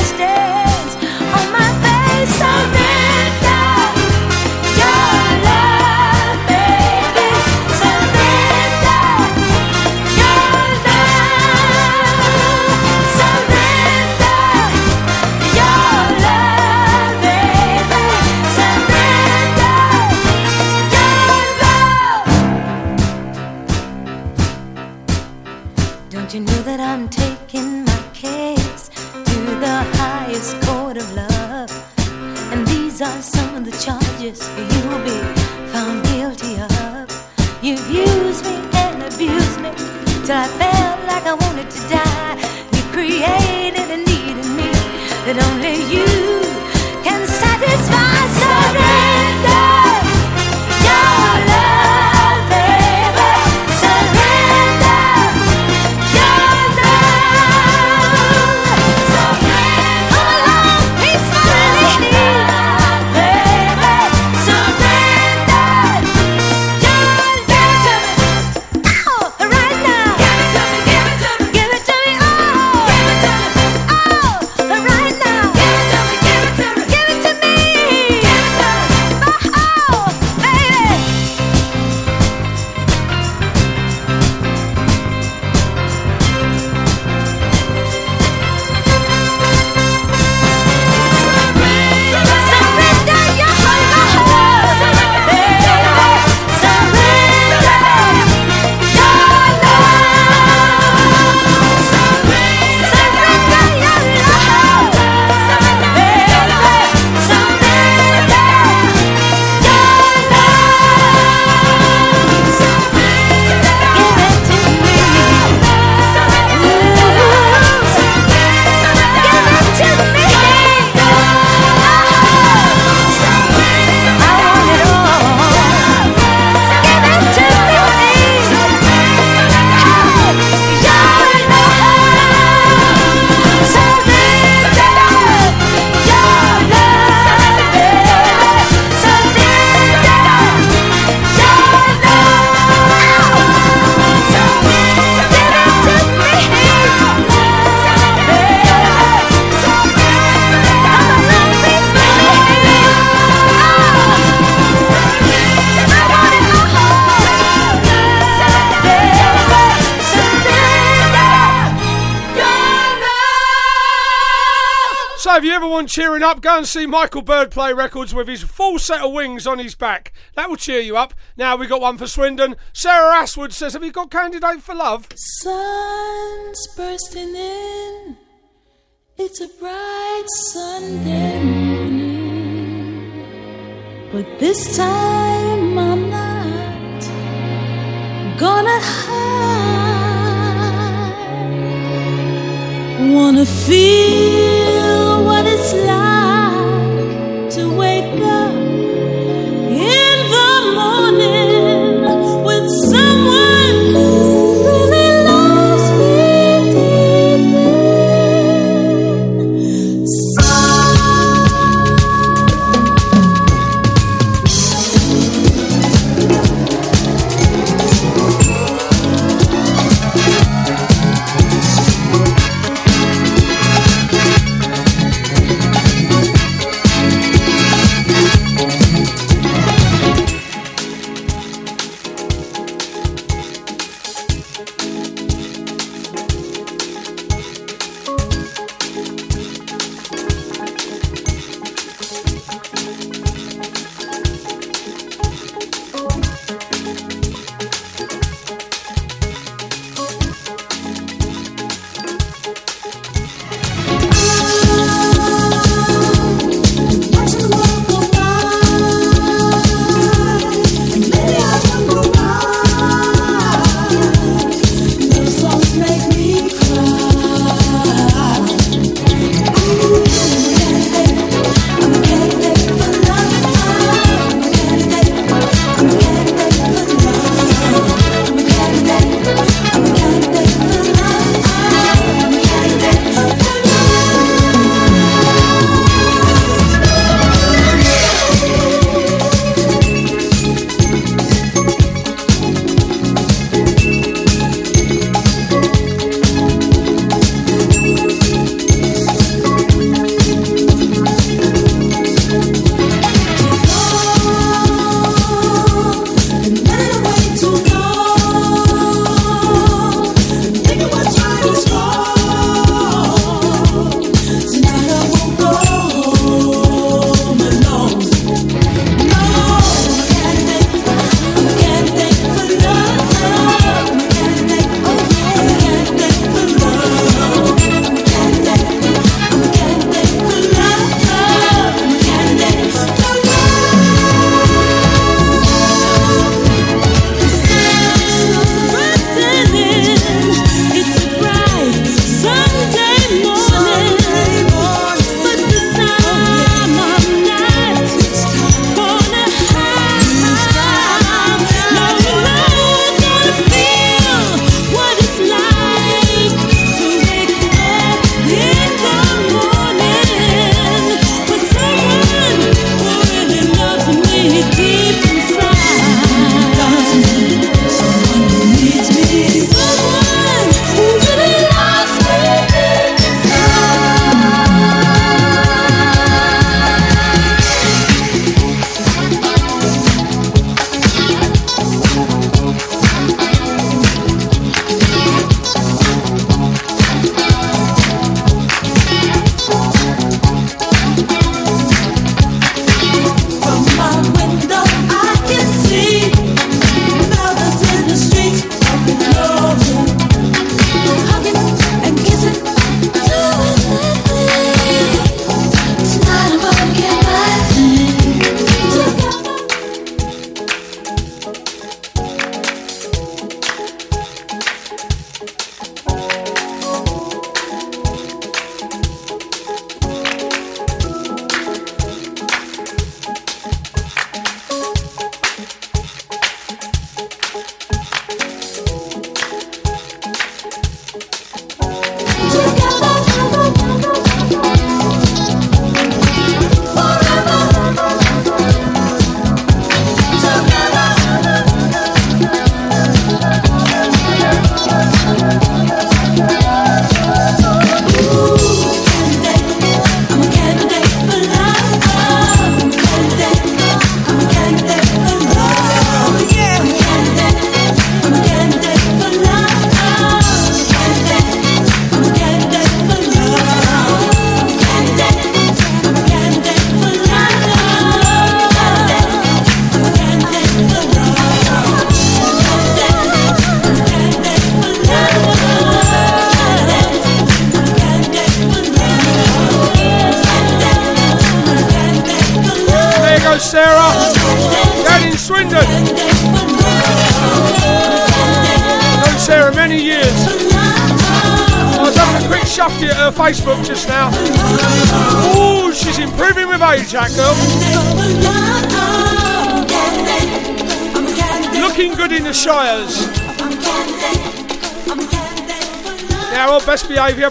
up, go and see Michael Bird play records with his full set of wings on his back. That will cheer you up. Now we got one for Swindon. Sarah Ashwood says, "Have you got candidate for love?" Sun's bursting in. It's a bright Sunday morning. But this time I'm not gonna hide. Wanna feel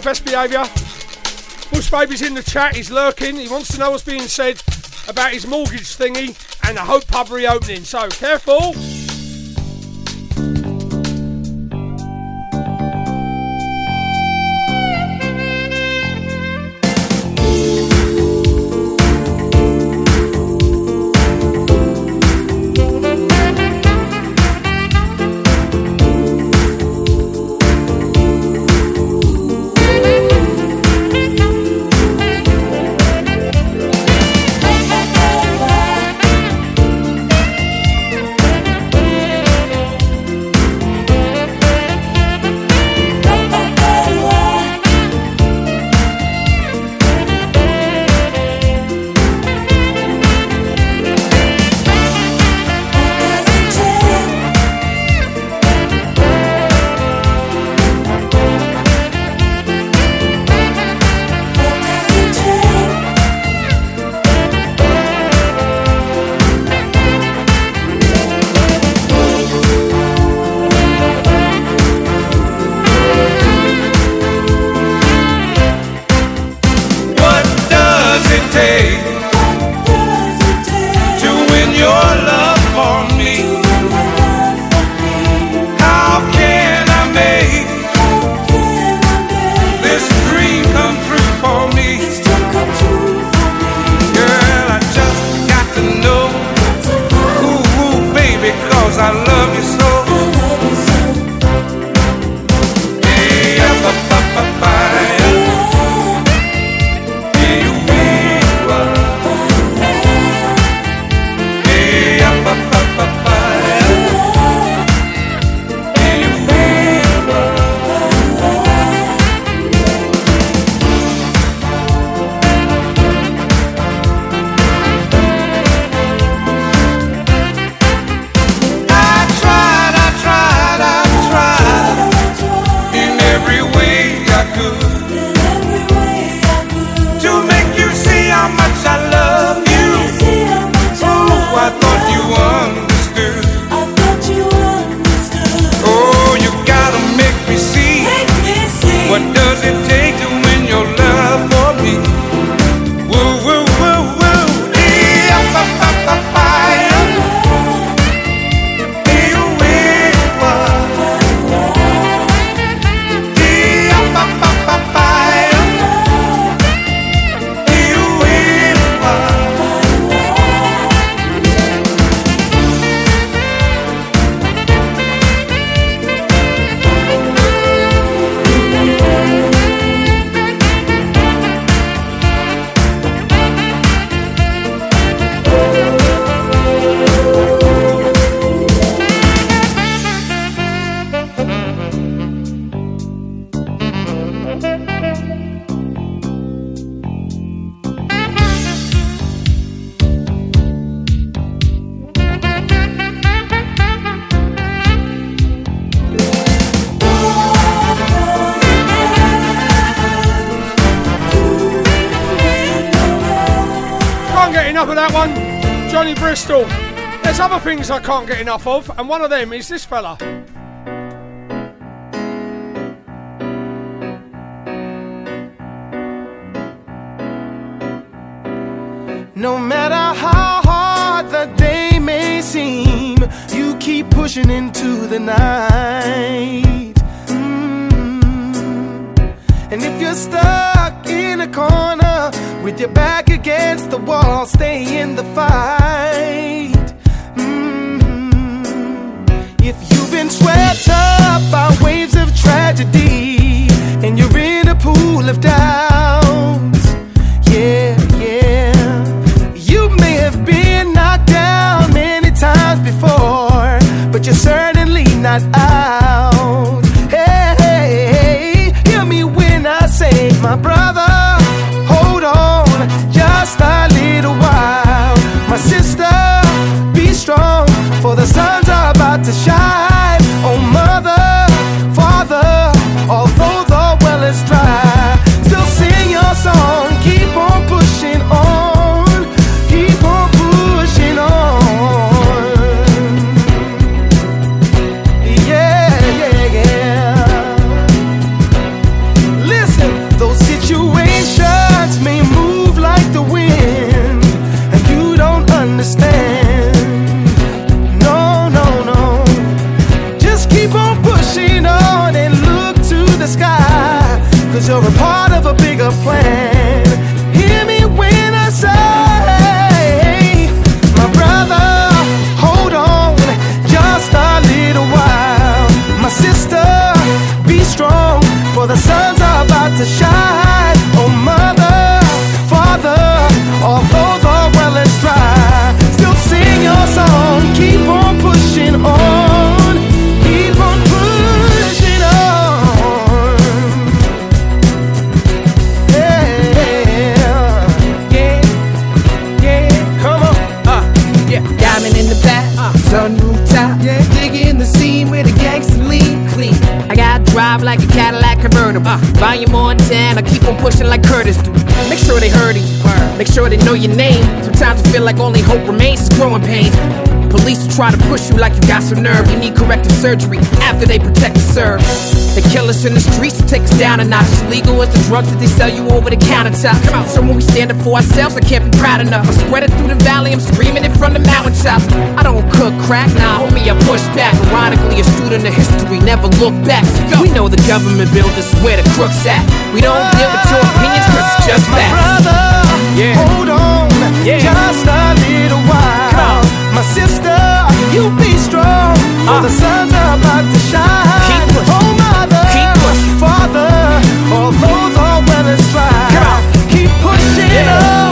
behaviour, best behaviour. Bush Baby's in the chat, he's lurking. He wants to know what's being said about his mortgage thingy and the Hope Pub reopening. So careful. things I can't get enough of, and one of them is this fella. No matter how hard the day may seem, you keep pushing into the night. Mm. And if you're stuck in a corner with your back against the wall, in the streets to take us down a notch. As legal as the drugs that they sell you over the countertop. Come on, so when we stand up for ourselves, I can't be proud enough. I spread it through the valley, I'm screaming it from the mountaintops. I don't cook crack, nah, homie, I push back. Ironically, a student of history, never look back. We know the government built us where the crooks at. We don't deal with your opinions, cause it's just My facts. brother, Yeah. hold on Yeah. just a little while. My sister, you be strong. For the sun's about to shine. Although the weather's dry. Come on. Keep pushing Yeah. on.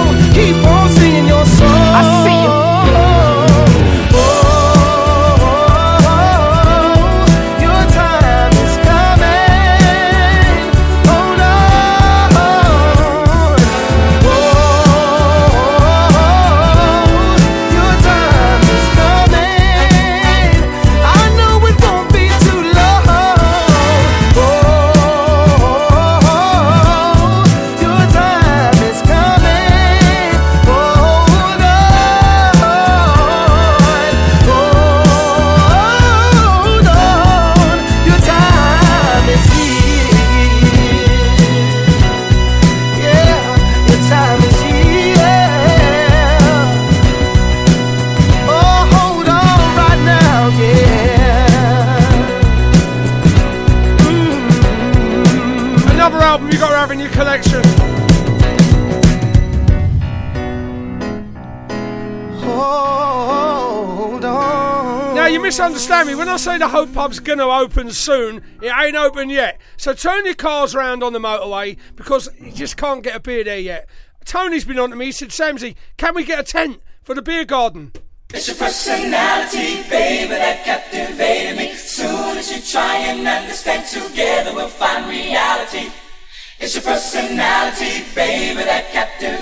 Misunderstand me. When I say the Hope Pub's gonna open soon, it ain't open yet. So turn your cars round on the motorway because you just can't get a beer there yet. Tony's been on to me. He said, Samsey, can we get a tent for the beer garden? It's your personality, baby, that captivated me. Soon as you try and understand, together we'll find reality. It's your personality, baby, that captivated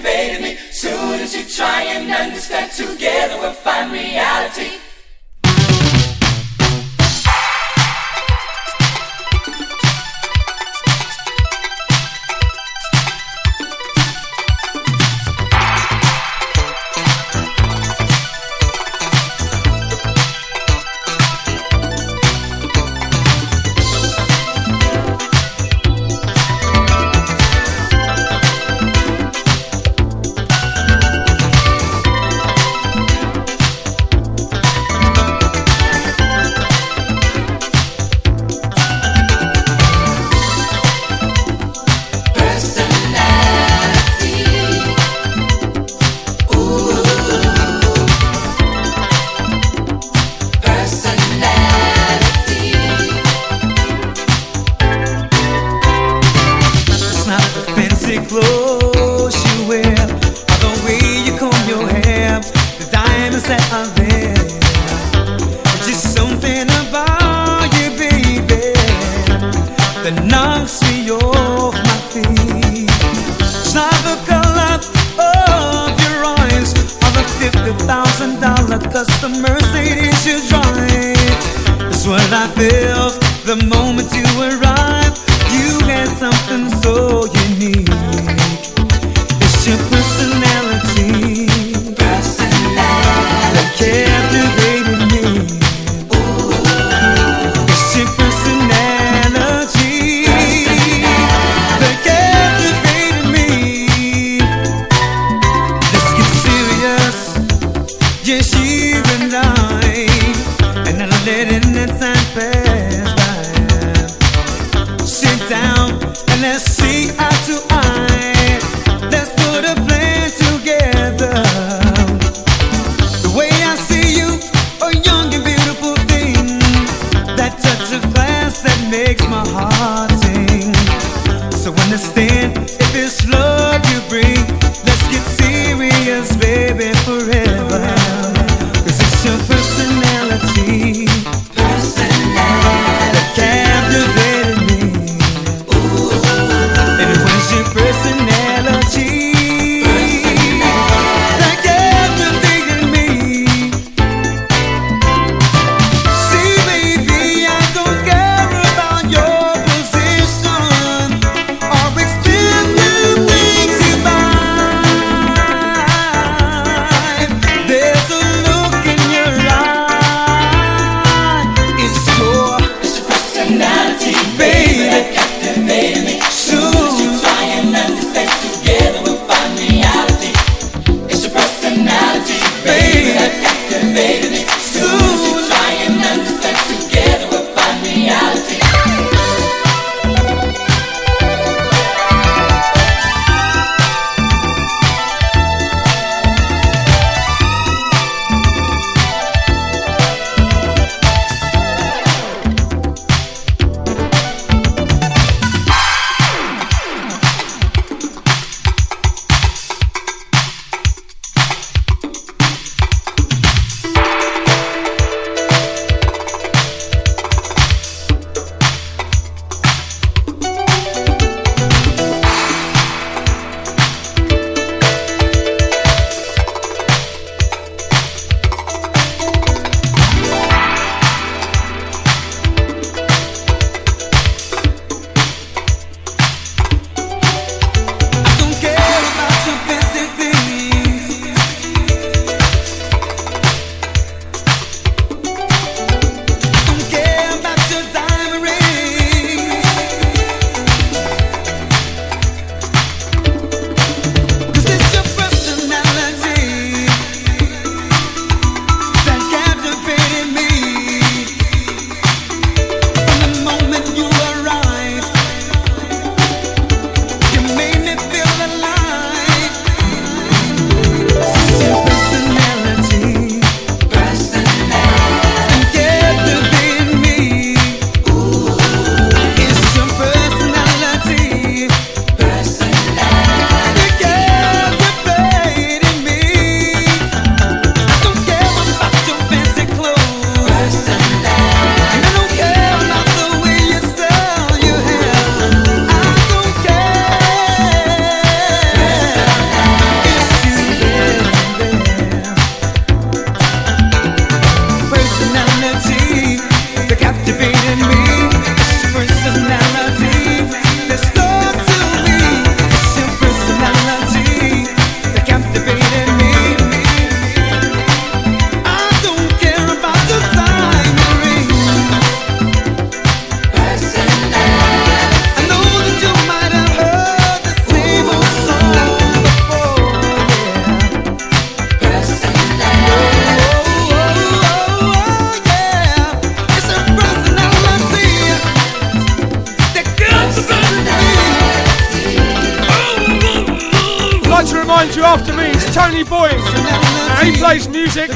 finds you after me is Tony Boyd. And he plays music,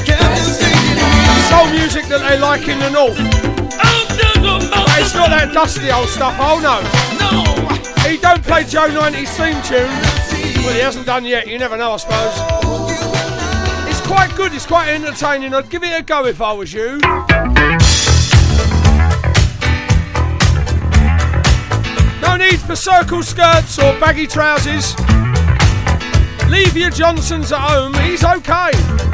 soul music that they like in the north. But it's not that dusty old stuff, oh no. He don't play Joe 90's theme tune. Well, he hasn't done yet, you never know, I suppose. It's quite good, it's quite entertaining. I'd give it a go if I was you. No need for circle skirts or baggy trousers. Leave your Johnsons at home. He's okay.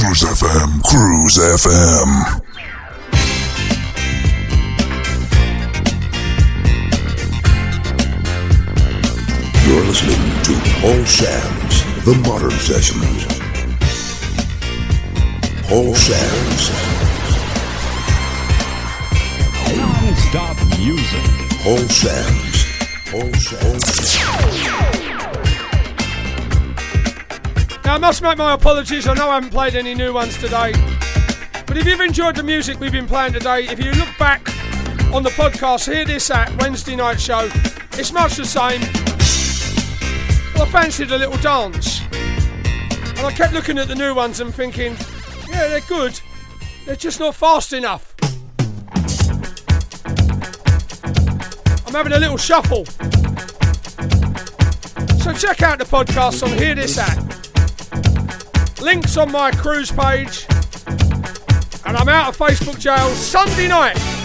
Cruise FM, Cruise FM. You're listening to Paul Sams The Modern Sessions. Paul Sams Non-stop music. Paul Sams Paul Sams Now, I must make my apologies. I know I haven't played any new ones today. But if you've enjoyed the music we've been playing today, if you look back on the podcast, hearthis.at Wednesday night show, it's much the same. Well, I fancied a little dance. And I kept looking at the new ones and thinking, yeah, they're good. They're just not fast enough. I'm having a little shuffle. So check out the podcast on hearthis.at. Links on my cruise page. And I'm out of Facebook jail Sunday night.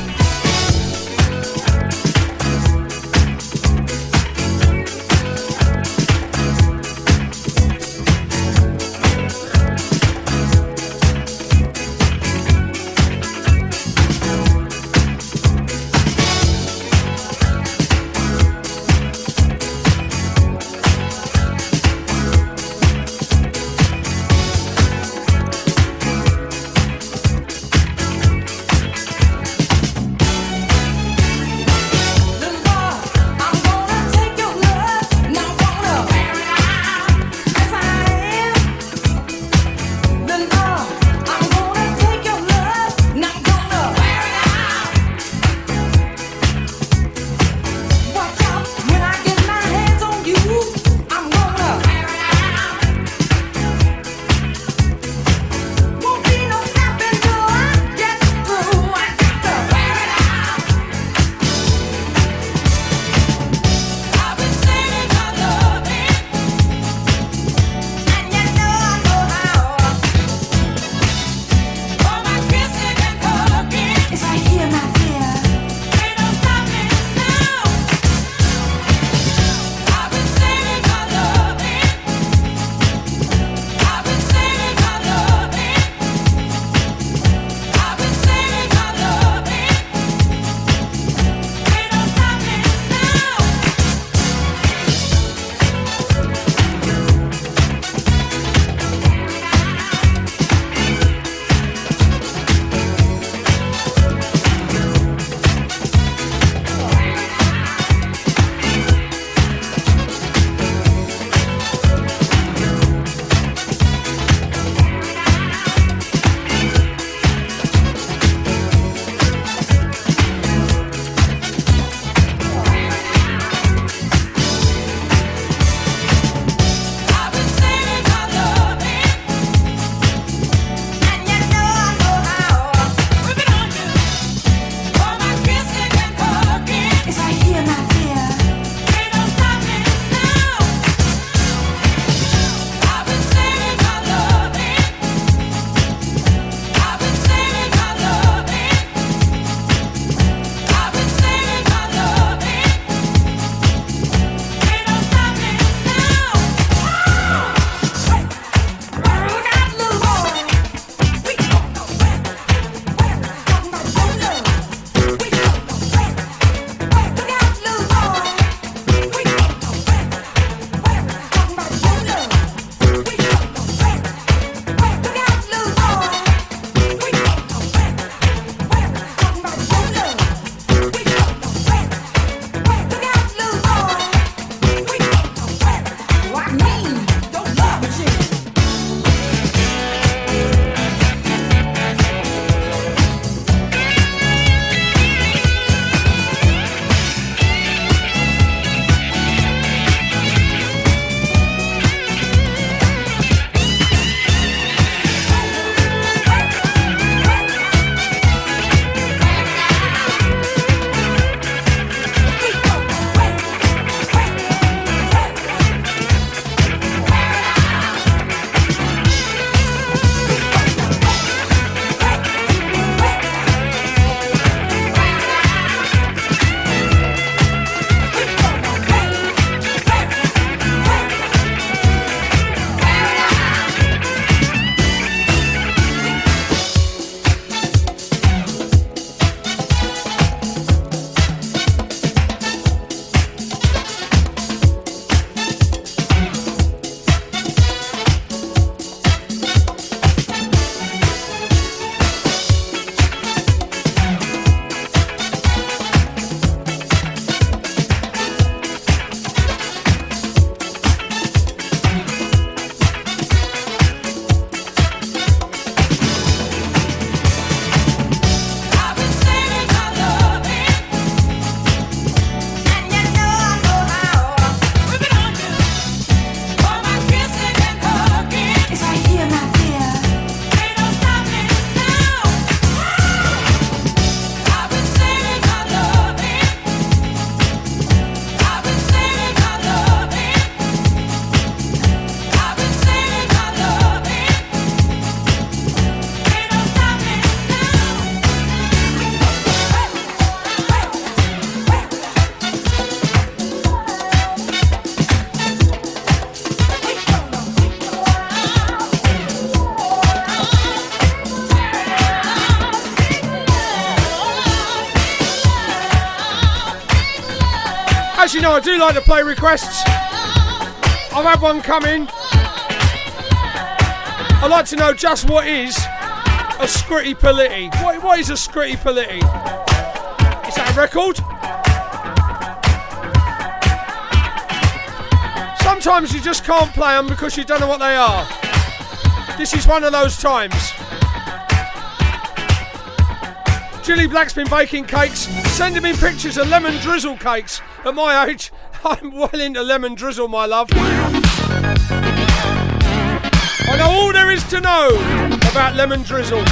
I do like to play requests. I've had one coming. I'd like to know just what is a scritti politti. What, what is a scritti politti? Is that a record? Sometimes you just can't play them because you don't know what they are. This is one of those times. Julie Black's been baking cakes, sending me pictures of lemon drizzle cakes. At my age, [laughs] I'm well into lemon drizzle, my love. I know all there is to know about lemon drizzle.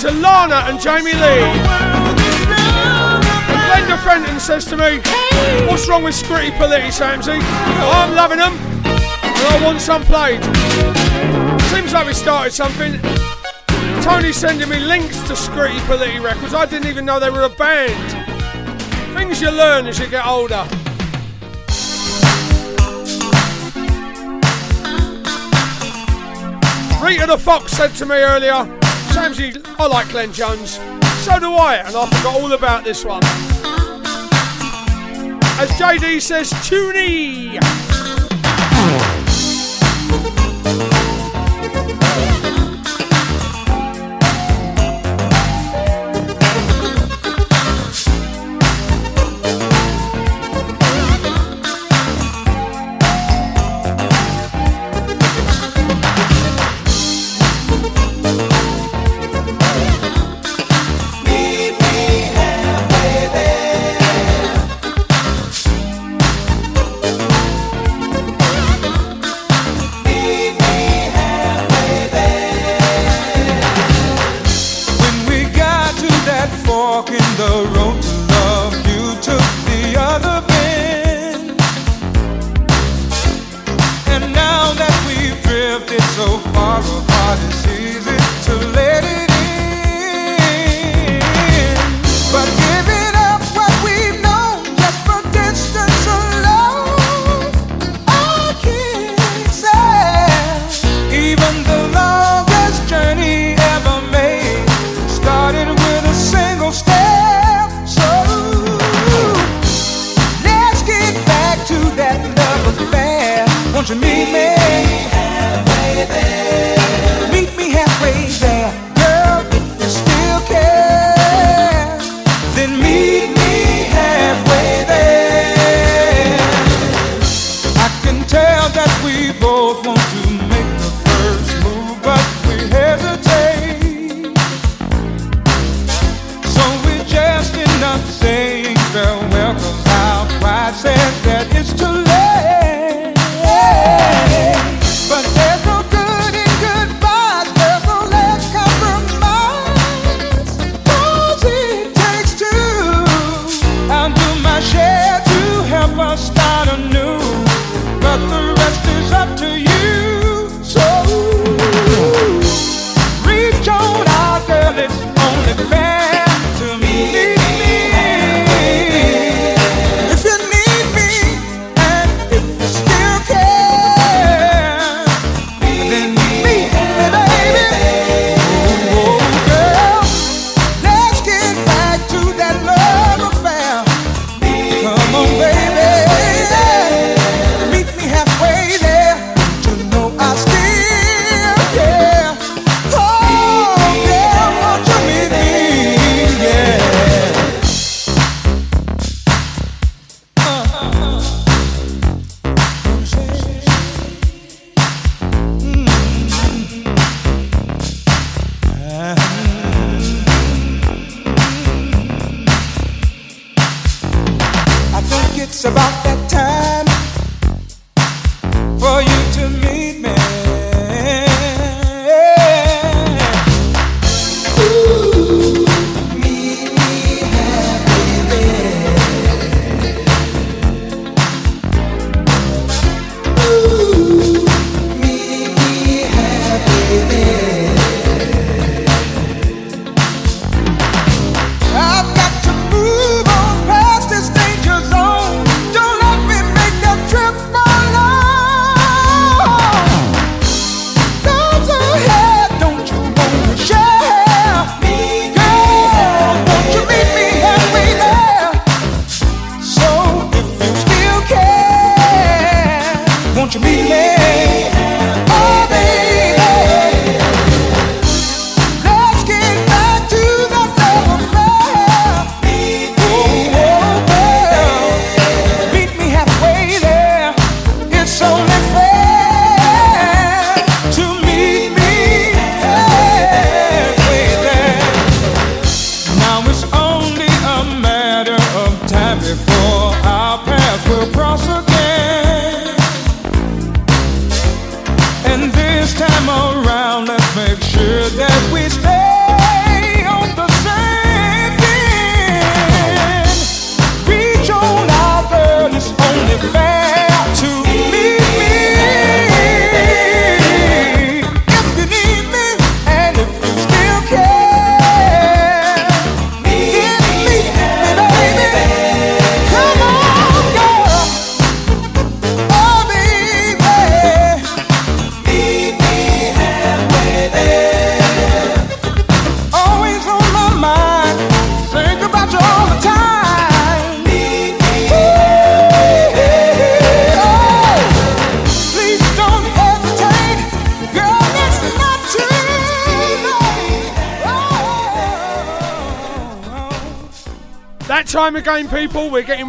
to Lana and Jamie Lee. And Glenda Fenton says to me, What's wrong with Scritti Politti, Samsy? I'm loving them, and I want some played. Seems like we started something. Tony's sending me links to Scritti Politti records. I didn't even know they were a band. Things you learn as you get older. Rita the Fox said to me earlier, Samsy, I like Glenn Jones. So do I, and I forgot all about this one. As JD says, Tuny!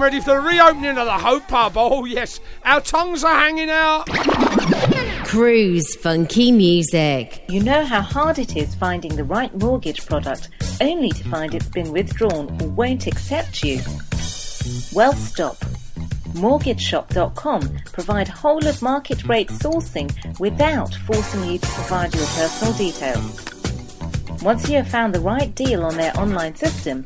People, we're ready for the reopening of the Hope Pub. Oh, yes, our tongues are hanging out. Cruise funky music. You know how hard it is finding the right mortgage product only to find it's been withdrawn or won't accept you? Well, stop. MortgageShop.com provide whole of market rate sourcing without forcing you to provide your personal details. Once you have found the right deal on their online system,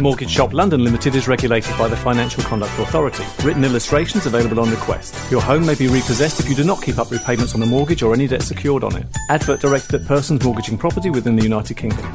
Mortgage Shop London Limited is regulated by the Financial Conduct Authority. Written illustrations available on request. Your home may be repossessed if you do not keep up repayments on the mortgage or any debt secured on it. Advert directed at persons mortgaging property within the United Kingdom.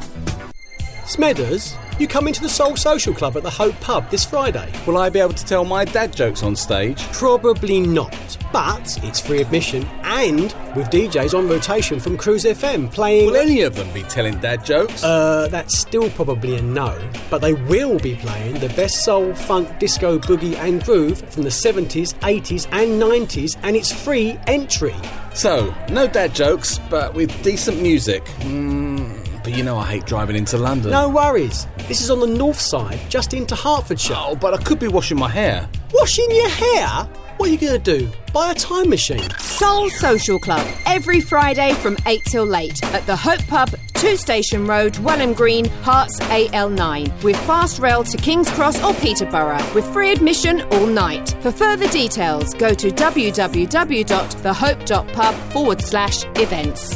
Smedders, you come into the Soul Social Club at the Hope Pub this Friday. Will I be able to tell my dad jokes on stage? Probably not, but it's free admission and with DJs on rotation from Cruise FM playing. Will any of them be telling dad jokes? Uh, that's still probably a no, but they will be playing the best soul, funk, disco, boogie, and groove from the 70s, 80s, and 90s, and it's free entry. So, no dad jokes, but with decent music. Mm, but you know I hate driving into London. No worries. This is on the north side, just into Hertfordshire. Oh, but I could be washing my hair. Washing your hair? What are you going to do? Buy a time machine? Soul Social Club every Friday from 8 till late at the Hope Pub, 2 Station Road, Welham Green, Herts AL9 with fast rail to King's Cross or Peterborough with free admission all night. For further details, go to www.thehope.pub forward slash events.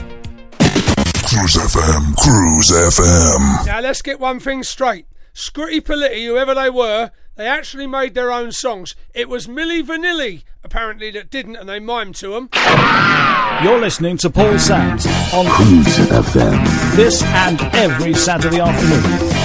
Cruise FM, Cruise FM. Now let's get one thing straight. Scritti Politti, whoever they were, they actually made their own songs. It was Milli Vanilli, apparently, that didn't, and they mimed to them. You're listening to Paul Sams on Cruise FM. this and every Saturday afternoon.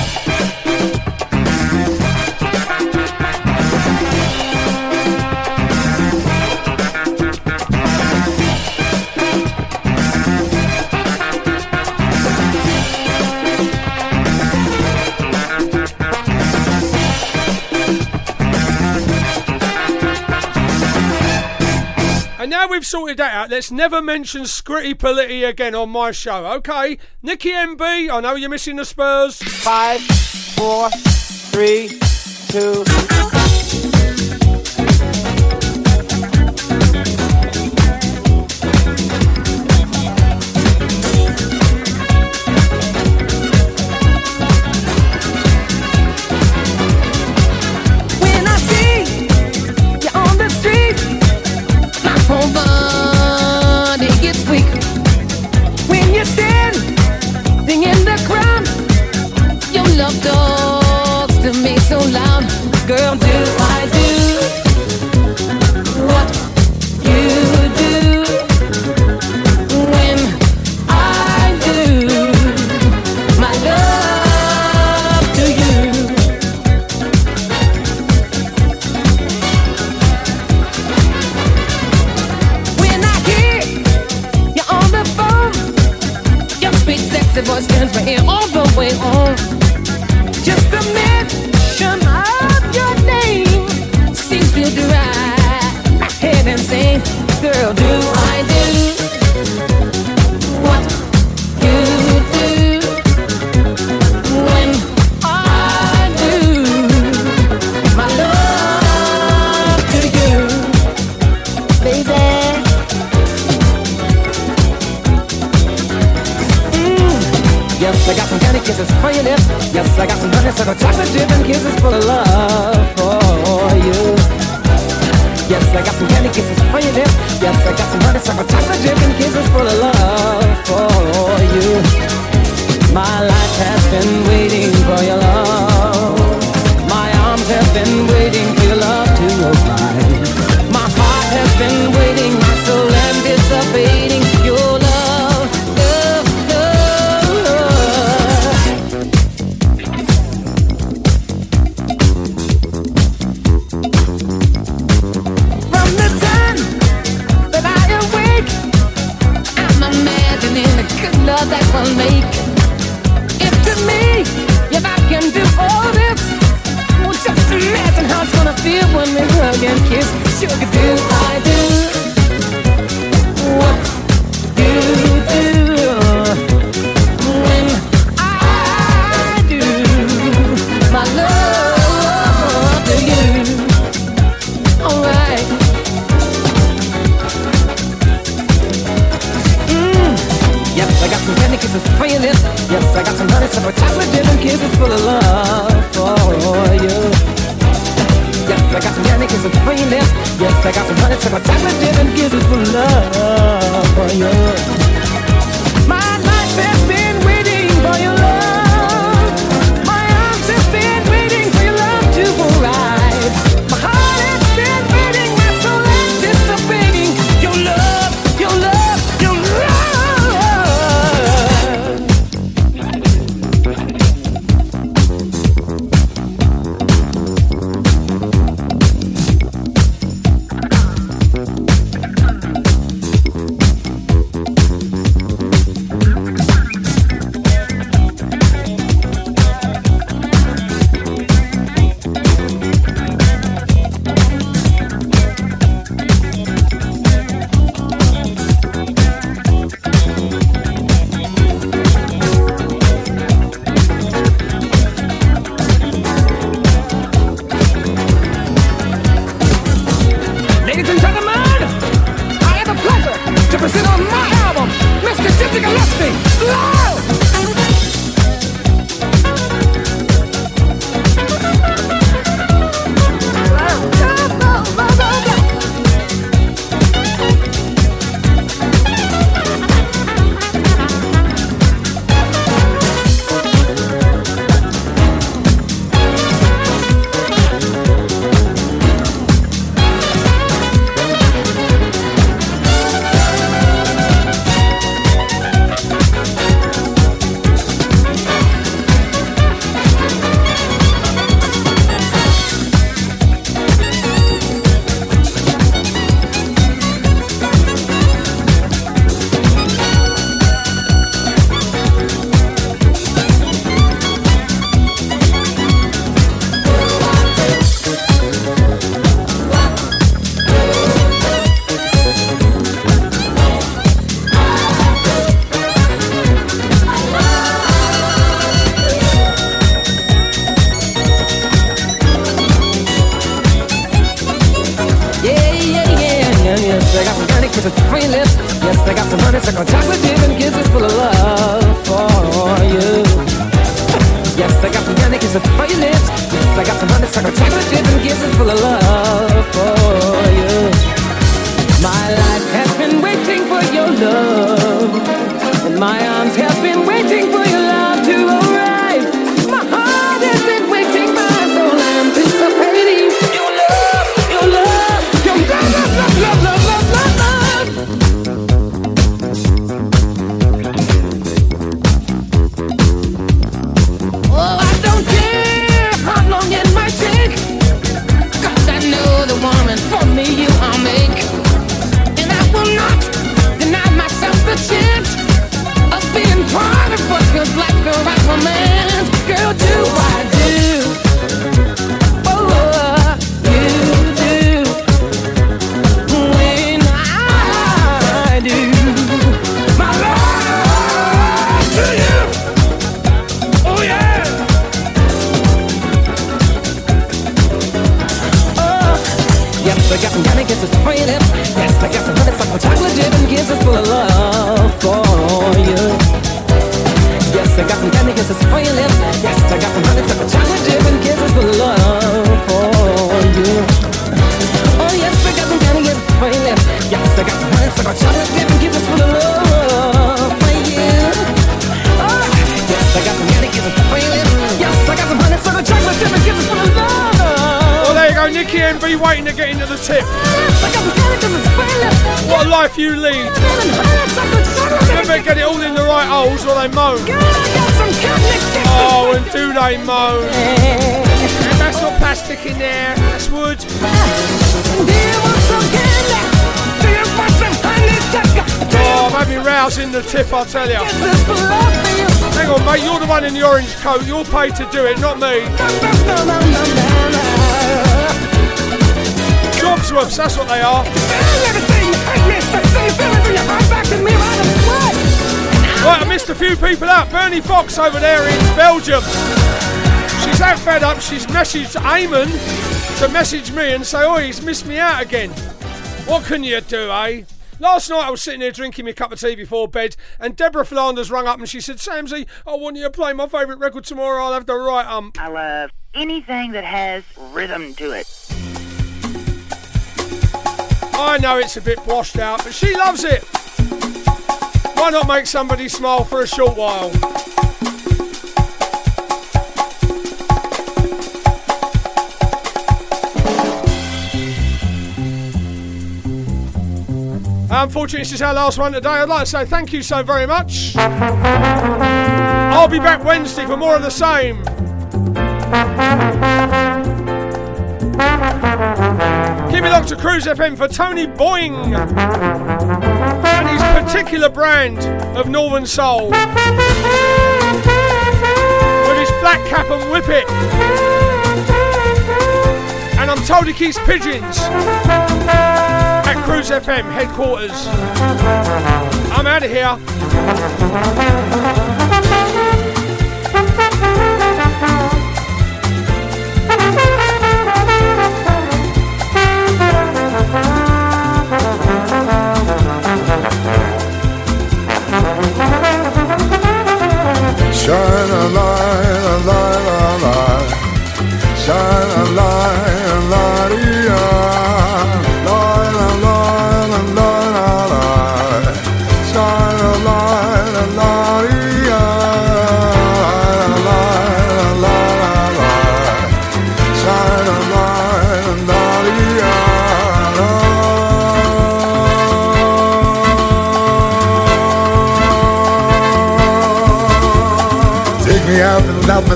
Now we've sorted that out, let's never mention Scritti Politti again on my show, okay? Nicky MB, I know you're missing the Spurs. Five, four, three, two. My arms have been waiting tip, I tell you. Hang on, mate, you're the one in the orange coat. You're paid to do it, not me. Jobsworths, that's what they are. Right, I missed a few people out. Bernie Fox over there in Belgium. She's out fed up. She's messaged Eamon to message me and say, oh, he's missed me out again. What can you do, eh? Last night I was sitting here drinking my cup of tea before bed, and Deborah Flanders rung up and she said, Samsy, I want you to play my favourite record tomorrow. I'll have the right ump. I love anything that has rhythm to it. I know it's a bit washed out, but she loves it. Why not make somebody smile for a short while? Unfortunately, this is our last one today. I'd like to say thank you so very much. I'll be back Wednesday for more of the same. Keep it locked to Cruise FM for Tony Boying and his particular brand of Northern Soul. With his black cap and whip it. And I'm told he keeps pigeons at Cruise FM headquarters. I'm out of here.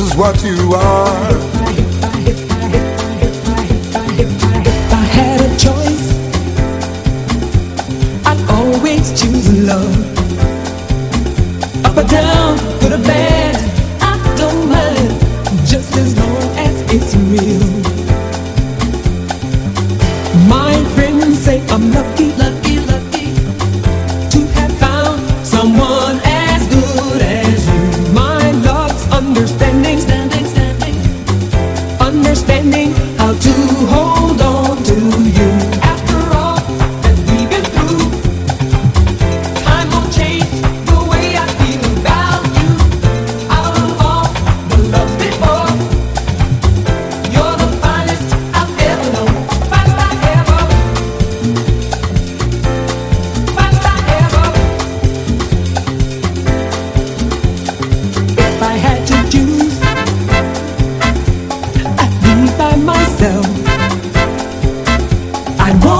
Is what you are. I wanna